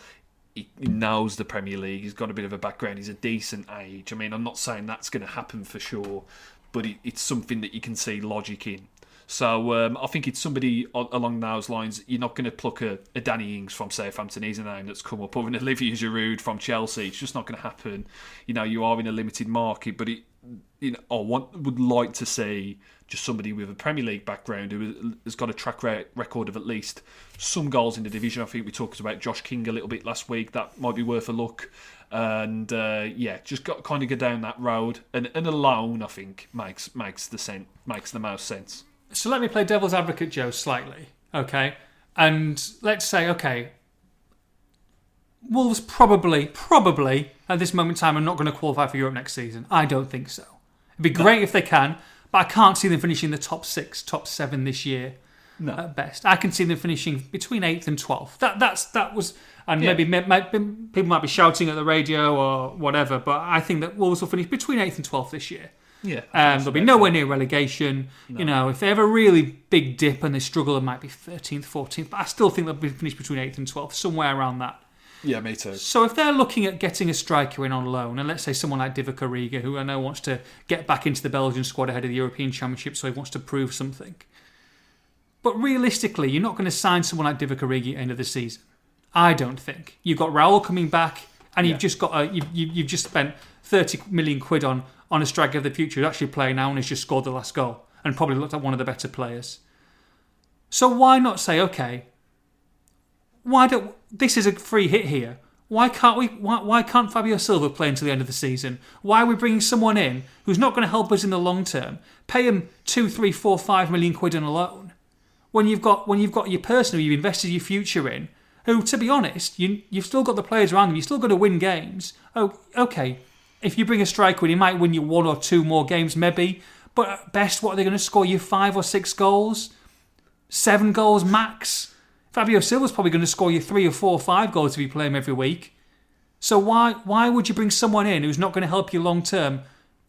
He knows the Premier League. He's got a bit of a background. He's a decent age. I mean, I'm not saying that's going to happen for sure, but it, it's something that you can see logic in. So um, I think it's somebody along those lines. You're not going to pluck a, a Danny Ings from Southampton. He's a name that's come up, or an Olivier Giroud from Chelsea. It's just not going to happen. You know, you are in a limited market, but it, you know, I want would like to see just somebody with a Premier League background who has got a track record of at least some goals in the division. I think we talked about Josh King a little bit last week. That might be worth a look. And uh, yeah, just got kind of go down that road, and, and alone I think makes makes the sen- makes the most sense. So let me play devil's advocate, Joe, slightly. Okay. And let's say, okay, Wolves probably, probably at this moment in time are not going to qualify for Europe next season. I don't think so. It'd be great if they can, but I can't see them finishing the top six, top seven this year No. at best. I can see them finishing between eighth and twelfth. That that's that was, and Yeah. maybe may, might, people might be shouting at the radio or whatever, but I think that Wolves will finish between eighth and twelfth this year. Yeah, Um, they'll be nowhere near relegation. You know, if they have a really big dip and they struggle, it might be 13th, 14th. But I still think they'll be finished between 8th and 12th, somewhere around that. Yeah, me too. So if they're looking at getting a striker in on loan, and let's say someone like Divock Origi, who I know wants to get back into the Belgian squad ahead of the European Championship, so he wants to prove something. But realistically, you're not going to sign someone like Divock Origi at the end of the season. I don't think. You've got Raul coming back, and you've just got a, you, you, you've just spent 30 million quid on, on a striker of the future who's actually playing now and has just scored the last goal and probably looked like one of the better players. So why not say, okay, why don't this is a free hit here? Why can't we? Why, why can't Fabio Silva play until the end of the season? Why are we bringing someone in who's not going to help us in the long term? Pay him two, three, four, five million quid on a loan when you've got when you've got your person who you've invested your future in. Who, to be honest, you you've still got the players around them. You're still going to win games. Oh, okay. If you bring a striker in, he might win you one or two more games, maybe. But at best, what are they going to score you? Five or six goals, seven goals max. Fabio Silva's probably going to score you three or four or five goals if you play him every week. So why why would you bring someone in who's not going to help you long term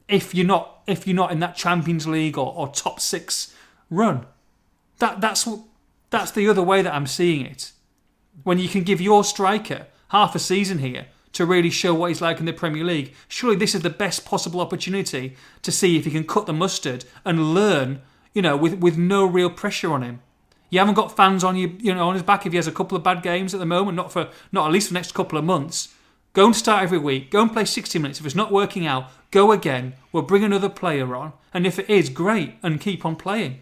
if you're not if you're not in that Champions League or, or top six run? That that's that's the other way that I'm seeing it. When you can give your striker half a season here to really show what he's like in the Premier League, surely this is the best possible opportunity to see if he can cut the mustard and learn, you know, with with no real pressure on him. You haven't got fans on you, you know, on his back if he has a couple of bad games at the moment, not for not at least for the next couple of months. Go and start every week. Go and play 60 minutes. If it's not working out, go again. We'll bring another player on, and if it is, great, and keep on playing.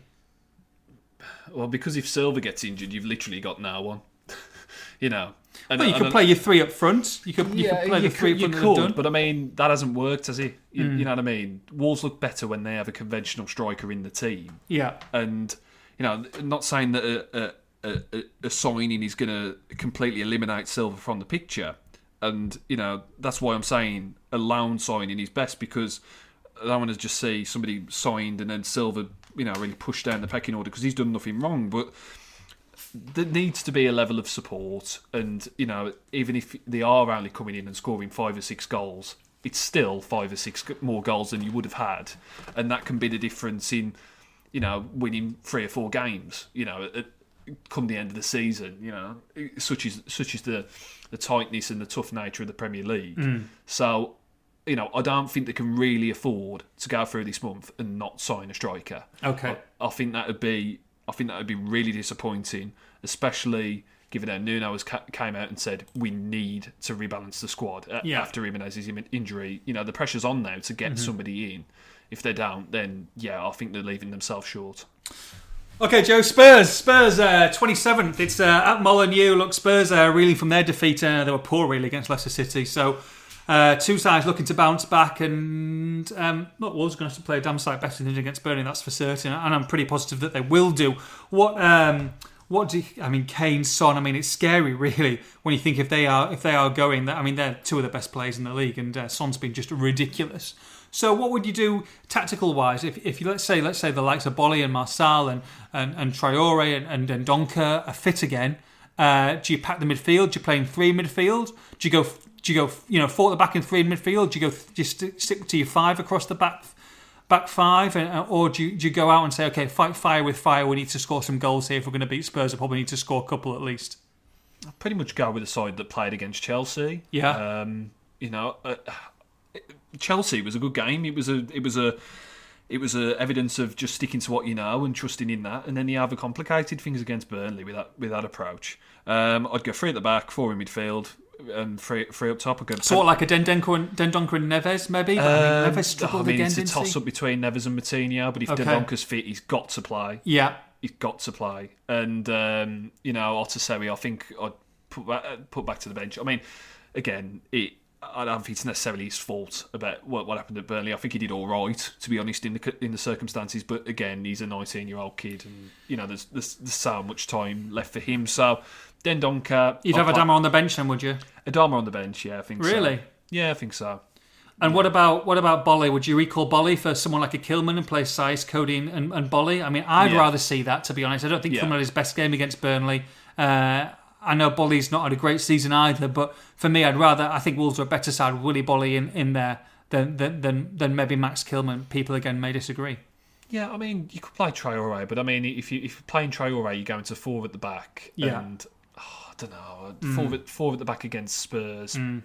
Well, because if Silva gets injured, you've literally got no one. you know. And, Well, you and- could play your three up front. You could you yeah, could play you the three could, you up front that they've could, done. But I mean that hasn't worked, has it? You, you mm. know what I mean? Wolves look better when they have a conventional striker in the team, Yeah, and you know, not saying that a, a, a, a signing is going to completely eliminate Silva from the picture, and you know that's why I'm saying a loan signing is best because I don't want to just see somebody signed and then Silva, you know, really push down the pecking order because he's done nothing wrong, but there needs to be a level of support, and you know, even if they are only coming in and scoring five or six goals, it's still five or six more goals than you would have had, and that can be the difference in, you know, winning three or four games. You know, at, come the end of the season. You know, such is such is the the tightness and the tough nature of the Premier League. Mm. So. You know, I don't think they can really afford to go through this month and not sign a striker. Okay. I, I think that would be I think that would be really disappointing, especially given that Nuno has ca- came out and said we need to rebalance the squad Yeah. after Jimenez's injury. You know, the pressure's on now to get mm-hmm. somebody in. If they don't, then yeah, I think they're leaving themselves short. Okay, Joe. Spurs. Spurs. Twenty seventh. it's uh, at Molineux. Look, Spurs are reeling from their defeat. Uh, they were poor really against Leicester City. So uh, two sides looking to bounce back, and um, look, Wolves going to have to play a damn sight better than against Burnley. That's for certain. And I'm pretty positive that they will do. What? Um, what do you, I mean? Kane, Son. I mean, it's scary, really, when you think if they are if they are going. That I mean, they're two of the best players in the league, and uh, Son's been just ridiculous. So, what would you do tactical wise if, if you let's say let's say the likes of Boly and Marçal and and, and Traore and, and Dendoncker are fit again? Uh, do you pack the midfield? Do you play in three midfield? Do you go do you go you know four at the back and three in midfield? Do you go just stick- stick to your five across the back back five, and, uh, or do you, do you go out and say okay, fight fire with fire? We need to score some goals here if we're going to beat Spurs. We probably need to score a couple at least. I pretty much go with the side that played against Chelsea. Yeah. Um, you know, uh, Chelsea was a good game. It was a it was a it was a evidence of just sticking to what you know and trusting in that. And then you have a complicated things against Burnley with that with that approach. Um, I'd go three at the back, four in midfield, and three three up top. Go Sort of like a Dendoncker and, and Neves, maybe. But I mean, Neves struggled Um, I mean, again, it's a toss up between Neves and Moutinho, but if Okay. Dendoncker's fit, he's got to play. Yeah, He's got to play. And um, you know, Otasowie, I think I'd put back, put back to the bench. I mean, again, it. I don't think it's necessarily his fault about what, what happened at Burnley. I think he did all right, to be honest, in the in the circumstances. But again, he's a 19 year old kid, and you know, there's, there's there's so much time left for him. So, Dendoncker, you'd have Adama on the bench then, would you? Adama on the bench. Yeah, I think. so. Really? Yeah, I think so. And what about what about Boly? Would you recall Boly for someone like a Kilman and play Saiss, Coady, and, and, and Boly? I mean, I'd Yeah. rather see that to be honest. I don't think Yeah. Kilman had his best game against Burnley. Uh, I know Boly's not had a great season either, but for me, I'd rather. I think Wolves are a better side with Willy Boly in, in there than, than than than maybe Max Kilman. People again may disagree. Yeah, I mean, you could play Traore, but I mean, if you if you're playing Traore, you're going to four at the back. Yeah. And oh, I don't know. Uh, four, mm. at, four at the back against Spurs. Mm.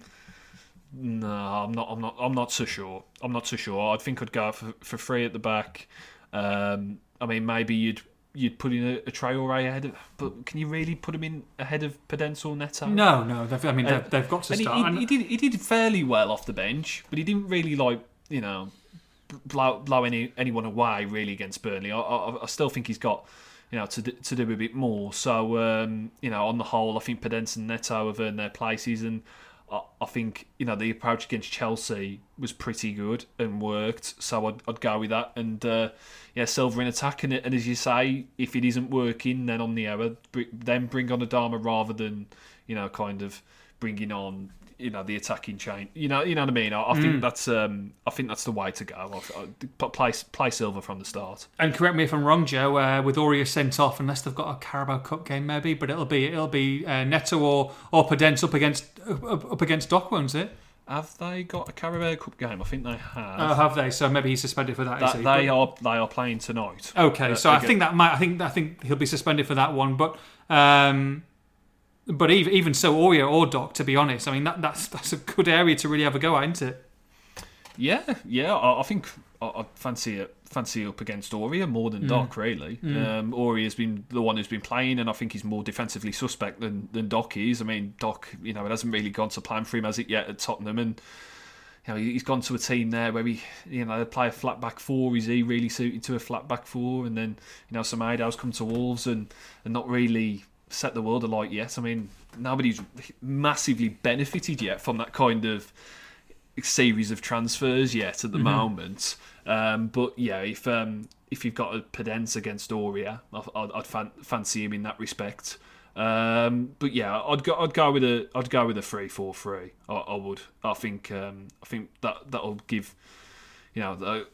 No, I'm not. I'm not. I'm not so sure. I'm not so sure. I think I'd go for for three at the back. Um, I mean, maybe you'd you'd put in a, a Traore ahead of, but can you really put him in ahead of Podence Neto? No, no. They've, I mean, Uh, they've, they've got to he, start. he, he did he did fairly well off the bench, but he didn't really like you know blow, blow any anyone away really against Burnley. I, I, I still think he's got you know to do, to do a bit more. So um, you know on the whole, I think Podence and Neto have earned their places, and I, think you know the approach against Chelsea was pretty good and worked. So I'd, I'd go with that, and uh, yeah, Silva in attack, and, and as you say, if it isn't working, then on the br- then bring on Adama rather than you know kind of bringing on you know the attacking chain. You know, you know what I mean. I, I think that's um, I think that's the way to go. I, I, play play Silva from the start. And correct me if I'm wrong, Joe. Uh, with Aurier sent off, unless they've got a Carabao Cup game, maybe, but it'll be it'll be uh, Neto or or Podence up against up, up against Dock, won't it? Have they got a Carabao Cup game? I think they have. Oh, have they? So maybe he's suspended for that. is that, he? they But- are they are playing tonight. Okay, Uh, so I think that might. I think I think he'll be suspended for that one. But um, but even even so, Aurier or Doc, to be honest, I mean that that's that's a good area to really have a go at, isn't it? Yeah, yeah. I, I think I, I fancy it. Fancy up against Aurier more than Doc, really. Um, Aurier has been the one who's been playing, and I think he's more defensively suspect than, than Doc is. I mean, Doc, you know, it hasn't really gone to plan for him as it yet at Tottenham, and you know, he's gone to a team there where he, you know, they play a flat back four. Is he really suited to a flat back four? And then, you know, Semedo's come to Wolves and, and not really set the world alight yet. I mean, nobody's massively benefited yet from that kind of series of transfers yet at the moment. Um, but yeah, if um, if you've got a Podence against I- I'd, I'd fan- fancy him in that respect. Um, but yeah, I'd go. I'd go with a. I'd go with a three four three. I, I would. I think. Um, I think that that'll give. You know, the,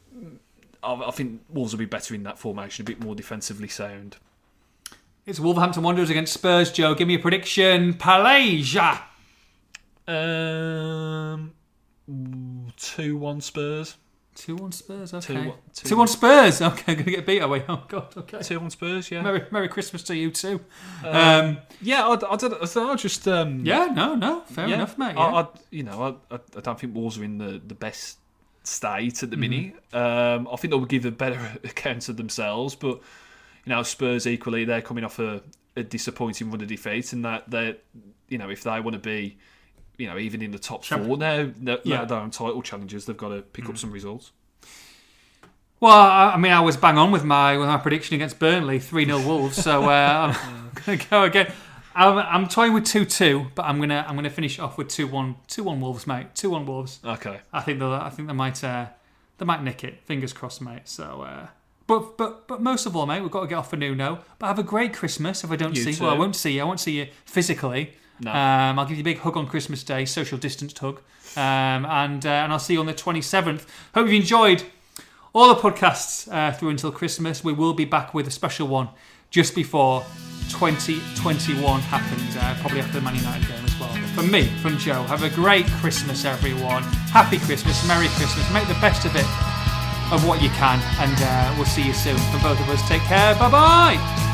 I, I think Wolves will be better in that formation, a bit more defensively sound. It's Wolverhampton Wanderers against Spurs. Joe, give me a prediction. Palasia. Um, two one Spurs. Two one Spurs. Okay. Two Two one- two Two one Spurs. Okay, I'm gonna get beat away. Oh God. Okay. Two one Spurs. Yeah. Merry, Merry Christmas to you too. Um, Yeah, I, I don't. I don't know, just um, yeah. No. No. Fair yeah. enough, mate. I, Yeah. I, you know, I, I, I don't think Wolves are in the, the best state at the minute. Um, I think they'll give a better account of themselves, but you know, Spurs equally they're coming off a, a disappointing run of defeat, and that they, you know, if they want to be, you know, even in the top Champ- four now, they're, Yeah. they're on title challenges, they've got to pick up some results. Well, I, mean, I was bang on with my with my prediction against Burnley, three 0 Wolves. So uh, I'm gonna go again. I'm, I'm toying with two two, but I'm gonna I'm gonna finish off with two one two one Wolves, mate. Two one Wolves. Okay. I think they I think they might uh, they might nick it. Fingers crossed, mate. So. Uh, but, but but most of all, mate, we've got to get off for Nuno. But have a great Christmas. If I don't You see, well, I too. won't see you. I won't see you physically. No. Um, I'll give you a big hug on Christmas Day, social distanced hug, um, and uh, and I'll see you on the twenty seventh. Hope you've enjoyed all the podcasts uh, through until Christmas. We will be back with a special one just before 2021 happens, uh, probably after the Man United game as well. But for me, from Joe, have a great Christmas, everyone. Happy Christmas, Merry Christmas. Make the best of it, of what you can, and uh, we'll see you soon. From both of us, take care. Bye bye.